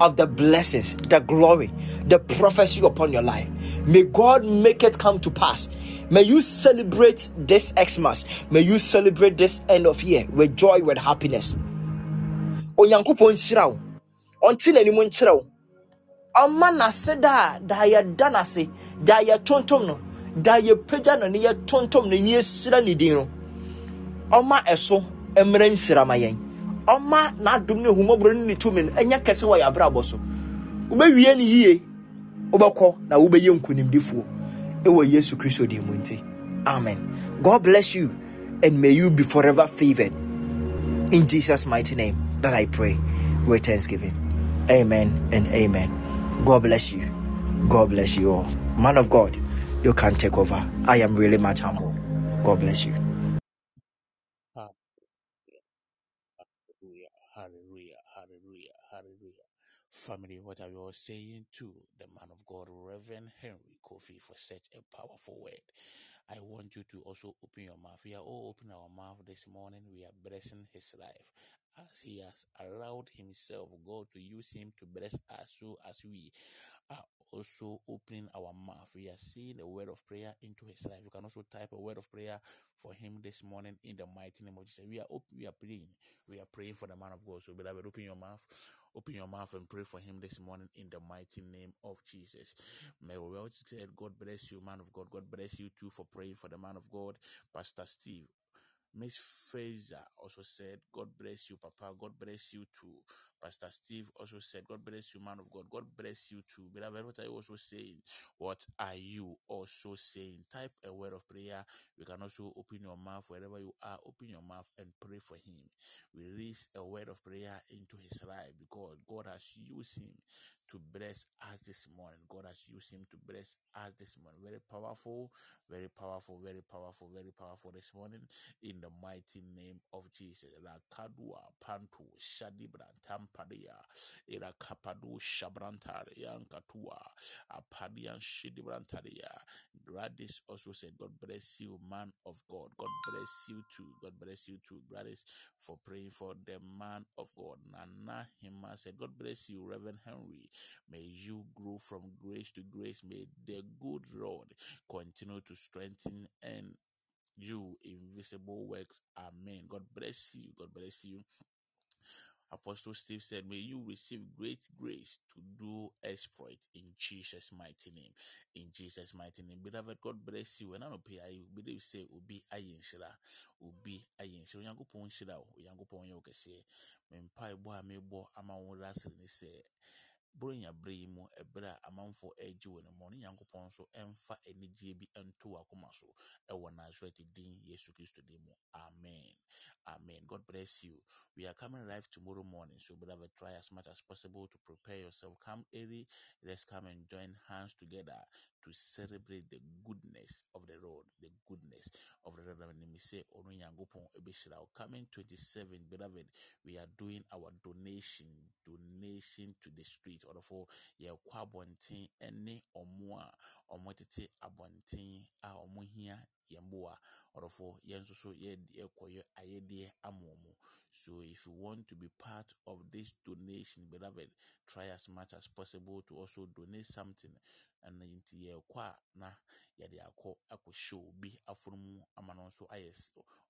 of the blessings, the glory, the prophecy upon your life. May God make it come to pass May you celebrate this Xmas. May you celebrate this end of year with joy, with happiness. Onyankopɔn nhyira wo. Ɔnte n'anim nkyerɛ wo. Ɔma n'ase da da yɛda n'ase, da yɛtontom no, da yɛpagya no ne yɛtontom no ne yɛhyira ne din no. Ɔma ɛso mmerɛ nhyira ma yɛn. Ɔma n'adom ne ahumɔborɔ ne ne tumi no ɛnyɛ kɛse wɔ yɛ abrabɔ so. Wobɛwie ne yie, wobɛkɔ na wobɛyɛ nkonimdifoɔ ɛwɔ yesu kristo din mu nti. Amen. God bless you and may you be forever favored. In jesus mighty name that i pray with thanksgiving. Amen and amen. God bless you. God bless you all. Man of god you can take over. I am really much humble. God bless you Hallelujah, hallelujah, hallelujah, hallelujah. Family, what are we all saying to the man of God, Reverend Henry Koffie, for such a powerful word? I want you to also open your mouth. We are all opening our mouth this morning. We are blessing his life as he has allowed himself, God, to use him to bless us so as we are also opening our mouth. We are saying a word of prayer into his life. You can also type a word of prayer for him this morning in the mighty name of Jesus. We are open, we are praying. We are praying for the man of God. So beloved, open your mouth. Open your mouth and pray for him this morning in the mighty name of Jesus. May we well said, God bless you, man of God. God bless you too for praying for the man of God, Pastor Steve. Miss Fraser also said, God bless you, Papa. God bless you too. Pastor Steve also said, God bless you, man of God. God bless you too. Beloved, what are you also saying? What are you also saying? Type a word of prayer. You can also open your mouth wherever you are. Open your mouth and pray for him. Release a word of prayer into his life because God has used him to bless us this morning. God has used him to bless us this morning. Very powerful, very powerful, very powerful, very powerful this morning in the mighty name of Jesus. La kadua pantu shadibra tampadia ila kapadu shabrantare yankatua apadian shidibrantaria. Gladys also said, God bless you, man of God. God bless you too. God bless you too, Gladys, for praying for the man of God. Nana Hima said, God bless you, Reverend Henry. May you grow from grace to grace. May the good Lord continue to strengthen and you invisible works. Amen. God bless you. God bless you. Apostle Steve said, May you receive great grace to do exploit in Jesus' mighty name. In Jesus' mighty name. Beloved, God bless you. And I don't pay you. Believe say, Ubi ayin shira. Ubi ayin shira. Yankupon shira. Yankupon yokese. Mempa ebo a mebo ama wura bronya berɛ yi mu ɛberɛ a amanfoɔ ɛregye wɔ ne mu ne nyankopɔn nso ɛmfa anigyeɛ bi nto wakoma so ɛwɔ nasaret din yesu kristo din mu. Amen. Amen. God bless you. We are coming live tomorrow morning so beloved try as much as possible to prepare yourself. Come early. Let's come and join hands together to celebrate the goodness of the Lord, the goodness of the Lord. Let me say, ɛbɛhyira wo. Coming 27, beloved, we are doing our donation, donation to the street. celebrate ɔdɔfo yɛkɔ abɔnten ne ɔmo a ɔmo tete abɔnten a ɔmo hia yɛn boa ɔdɔfo yɛn nso so yɛ yɛkɔyɛ ayɛdeɛ ama ɔmo so if you want to be part of this donation beloved try as much as possible to also donate something ɛno nti yɛkɔ a na yɛde akɔ akɔhyɛ obi afono mu ama no nso ayɛ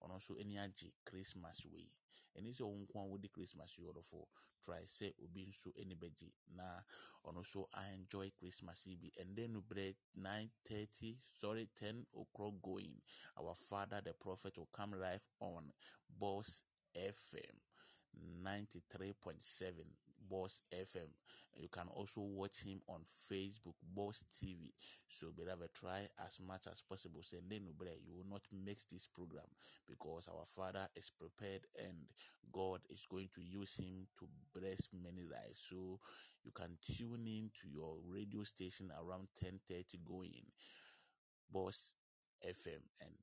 ɔno nso ani agye christmas wei. Ɛni sɛ wo nko a wodi christmas yi ɔdɔfo try sɛ obi nso ani bɛgye na ɔno nso enjoy christmas yi bi. Ɛndɛ no berɛ 9:30 sorry 10 o'clock going our father the prophet will come live on boss fm 93.7 boss fm you can also watch him on facebook boss tv so beloved try as much as possible. Say "Nenu bre," you will not miss this program because our father is prepared and god is going to use him to bless many lives. So you can tune in to your radio station around 10:30 going. Boss fm and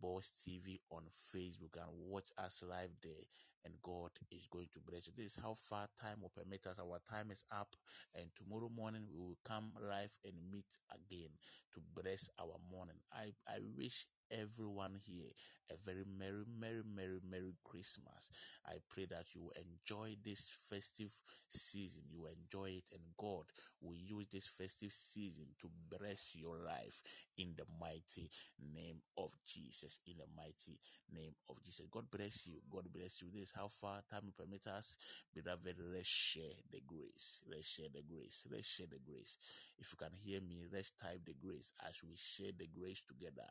boss tv on facebook and watch us live there and god is going to bless you. This is how far time will permit us. Our time is up and tomorrow morning we will come live and meet again to bless our morning. I i wish everyone here a very merry merry merry merry christmas. I pray that you enjoy this festive season. You enjoy it and god will use this festive season to bless your life in the mighty name of jesus. In the mighty name of jesus. God bless you. God bless you. This is how far time will permit us. Beloved let's share the grace. Let's share the grace. Let's share the grace. If you can hear me let's type the grace as we share the grace together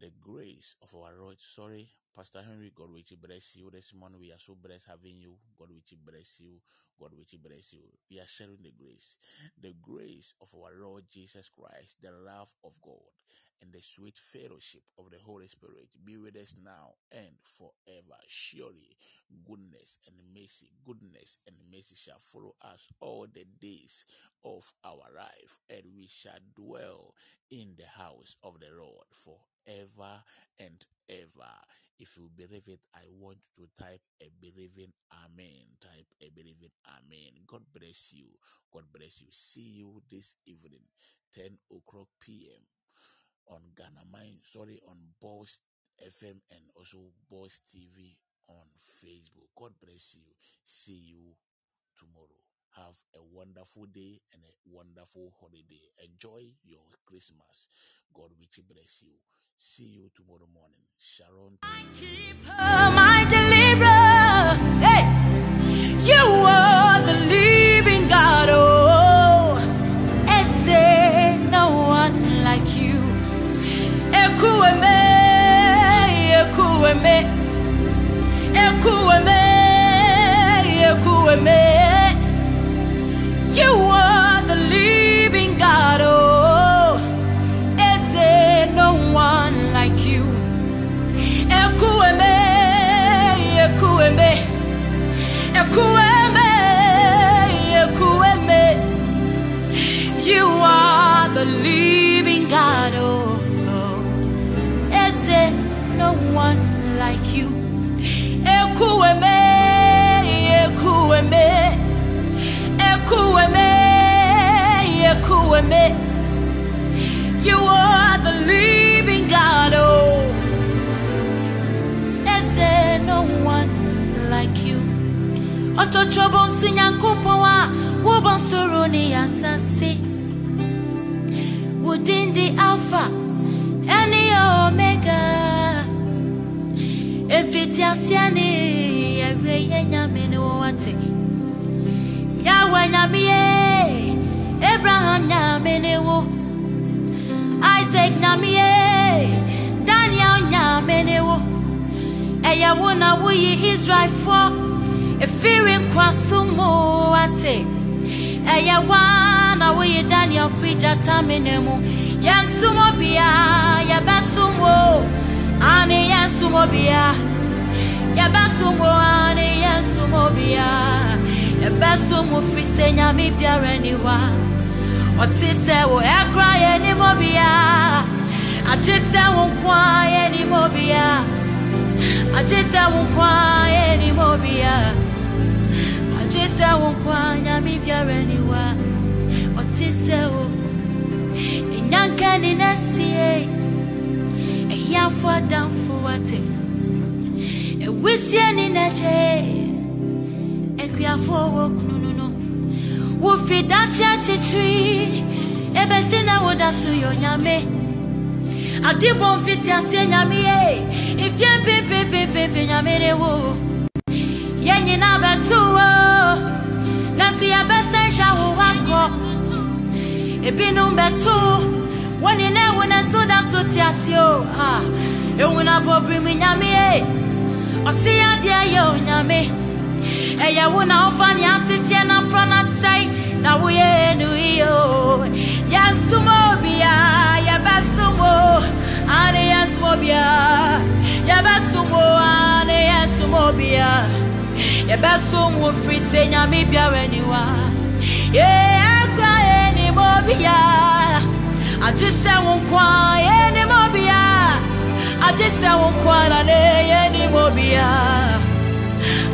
the grace of our Lord. Sorry, Pastor Henry, God will bless you. This morning we are so blessed having you. God will bless you. God will bless you. We are sharing the grace. The grace of our Lord Jesus Christ, the love of God, and the sweet fellowship of the Holy Spirit be with us now and forever. Surely goodness and mercy, goodness and mercy shall follow us all the days of our life, and we shall dwell in the house of the Lord forever and ever. If you believe it, I want you to type a believing amen. Type a believing amen. God bless you. God bless you. See you this evening, 10 o'clock p.m. on Ghana Mine, sorry, on Boss FM and also Boss TV on Facebook. God bless you. See you tomorrow. Have a wonderful day and a wonderful holiday. Enjoy your Christmas. God richly bless you. See you tomorrow morning. Sharon. keeper, my deliverer. Hey, you are the living God. Oh, is there no one like you? Ekwueme, ekwueme, ekwueme, ekwueme. You are Ọtọtọbọ nsọ nyankopɔn a wobɔ soro ne asase. Wo din Alpha ɛne Omega. Mfiti aseɛ ne awie yɛ nyame ne wo ate. Yahweh Abraham nyame ne wo. Isaac nyame ye, Daniel nyame ne wo. ɛyɛ wo na woyi israelfoɔ ɛfiri nkwaso mu ate. Ɛyɛ woa na woyi daniel firi gyata mene mu yɛnsom obia yɛbɛsom wo ane yɛnsom obia yɛbɛsom wo ane yɛnsom obia yɛbɛsom wo firi sɛ nyame biara ni hɔ a ɔte sɛ wo ɛkora yɛnim obia agye sɛ wo nko a yɛnim obia agye sɛ wo nko a wo nkwa nyame biara niwa ɔte sɛ wo ɛnyanka ne na sie ɛyafo adamfo wate ɛwisie ne n'akye akuafo wɔ kunu no no wofiri dakye akyekyiri ɛbɛsi na woda so yɛ onyame adebɔ mfiti aseɛ nyame ye mfie mpempempempe nyame ne wo yɛn nyinaa bɛto wo Ya bese ja wo wako ebinom bɛto wɔne na ɛwo ne nso da so te ase o. A ɛwu no abɔbiri mu nyame e. Ɔse adeɛ yɛ o nyame ɛyɛ wo na wofa ne ateteɛ na porɔ no asɛe na woyɛ no yie o yɛnsom obia yɛbɛsom o ane yɛnsom obia yɛbɛsom o ane yɛnsom obia yɛbɛsom wo firi sɛ nyame biara niwa yɛakora yɛnim obia agye sɛ wo nkwa yɛnim obia agye sɛ wo nkwa na ne yɛnim obia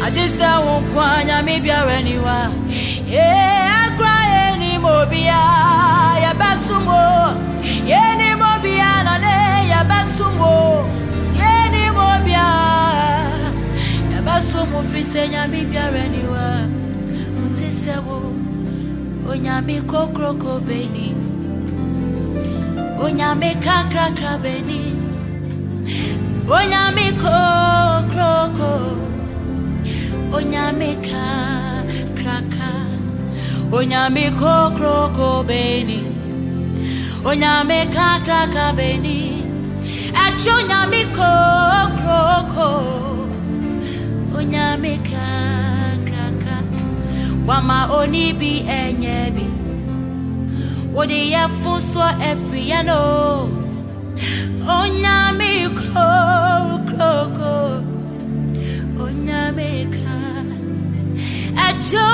agye sɛ wo nkwa nyame biara niwa yɛakora yɛnim obia yɛbɛsom o yɛbɛsom wo firi sɛ nyame biara niwa wote sɛ wo onyame kokroko beni onyame kakrakra beni onyame kokroko onyame kakraka onyame kokroko beni onyame kakraka beni acho onyame kokroko onyame kakraka wama oni bi enye bi wode yɛ fo so afiri yɛ no. Onyame kokroko onyame ka ajo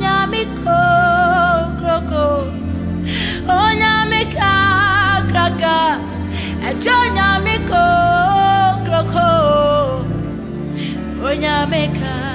nyame kokroko onyame kakraka ajo nyame onyame ka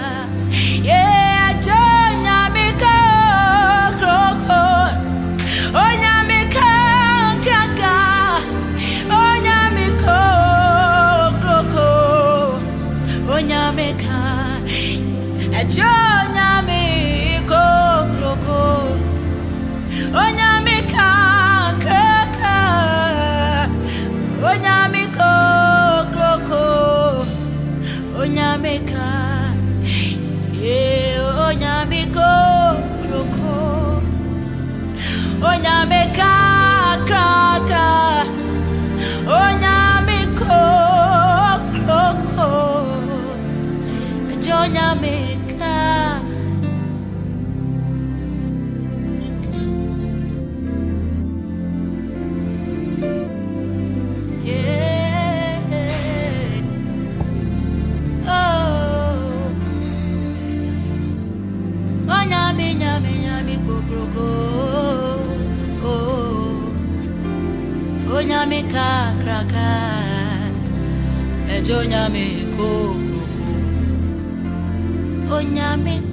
kakraka ejo nyame onyame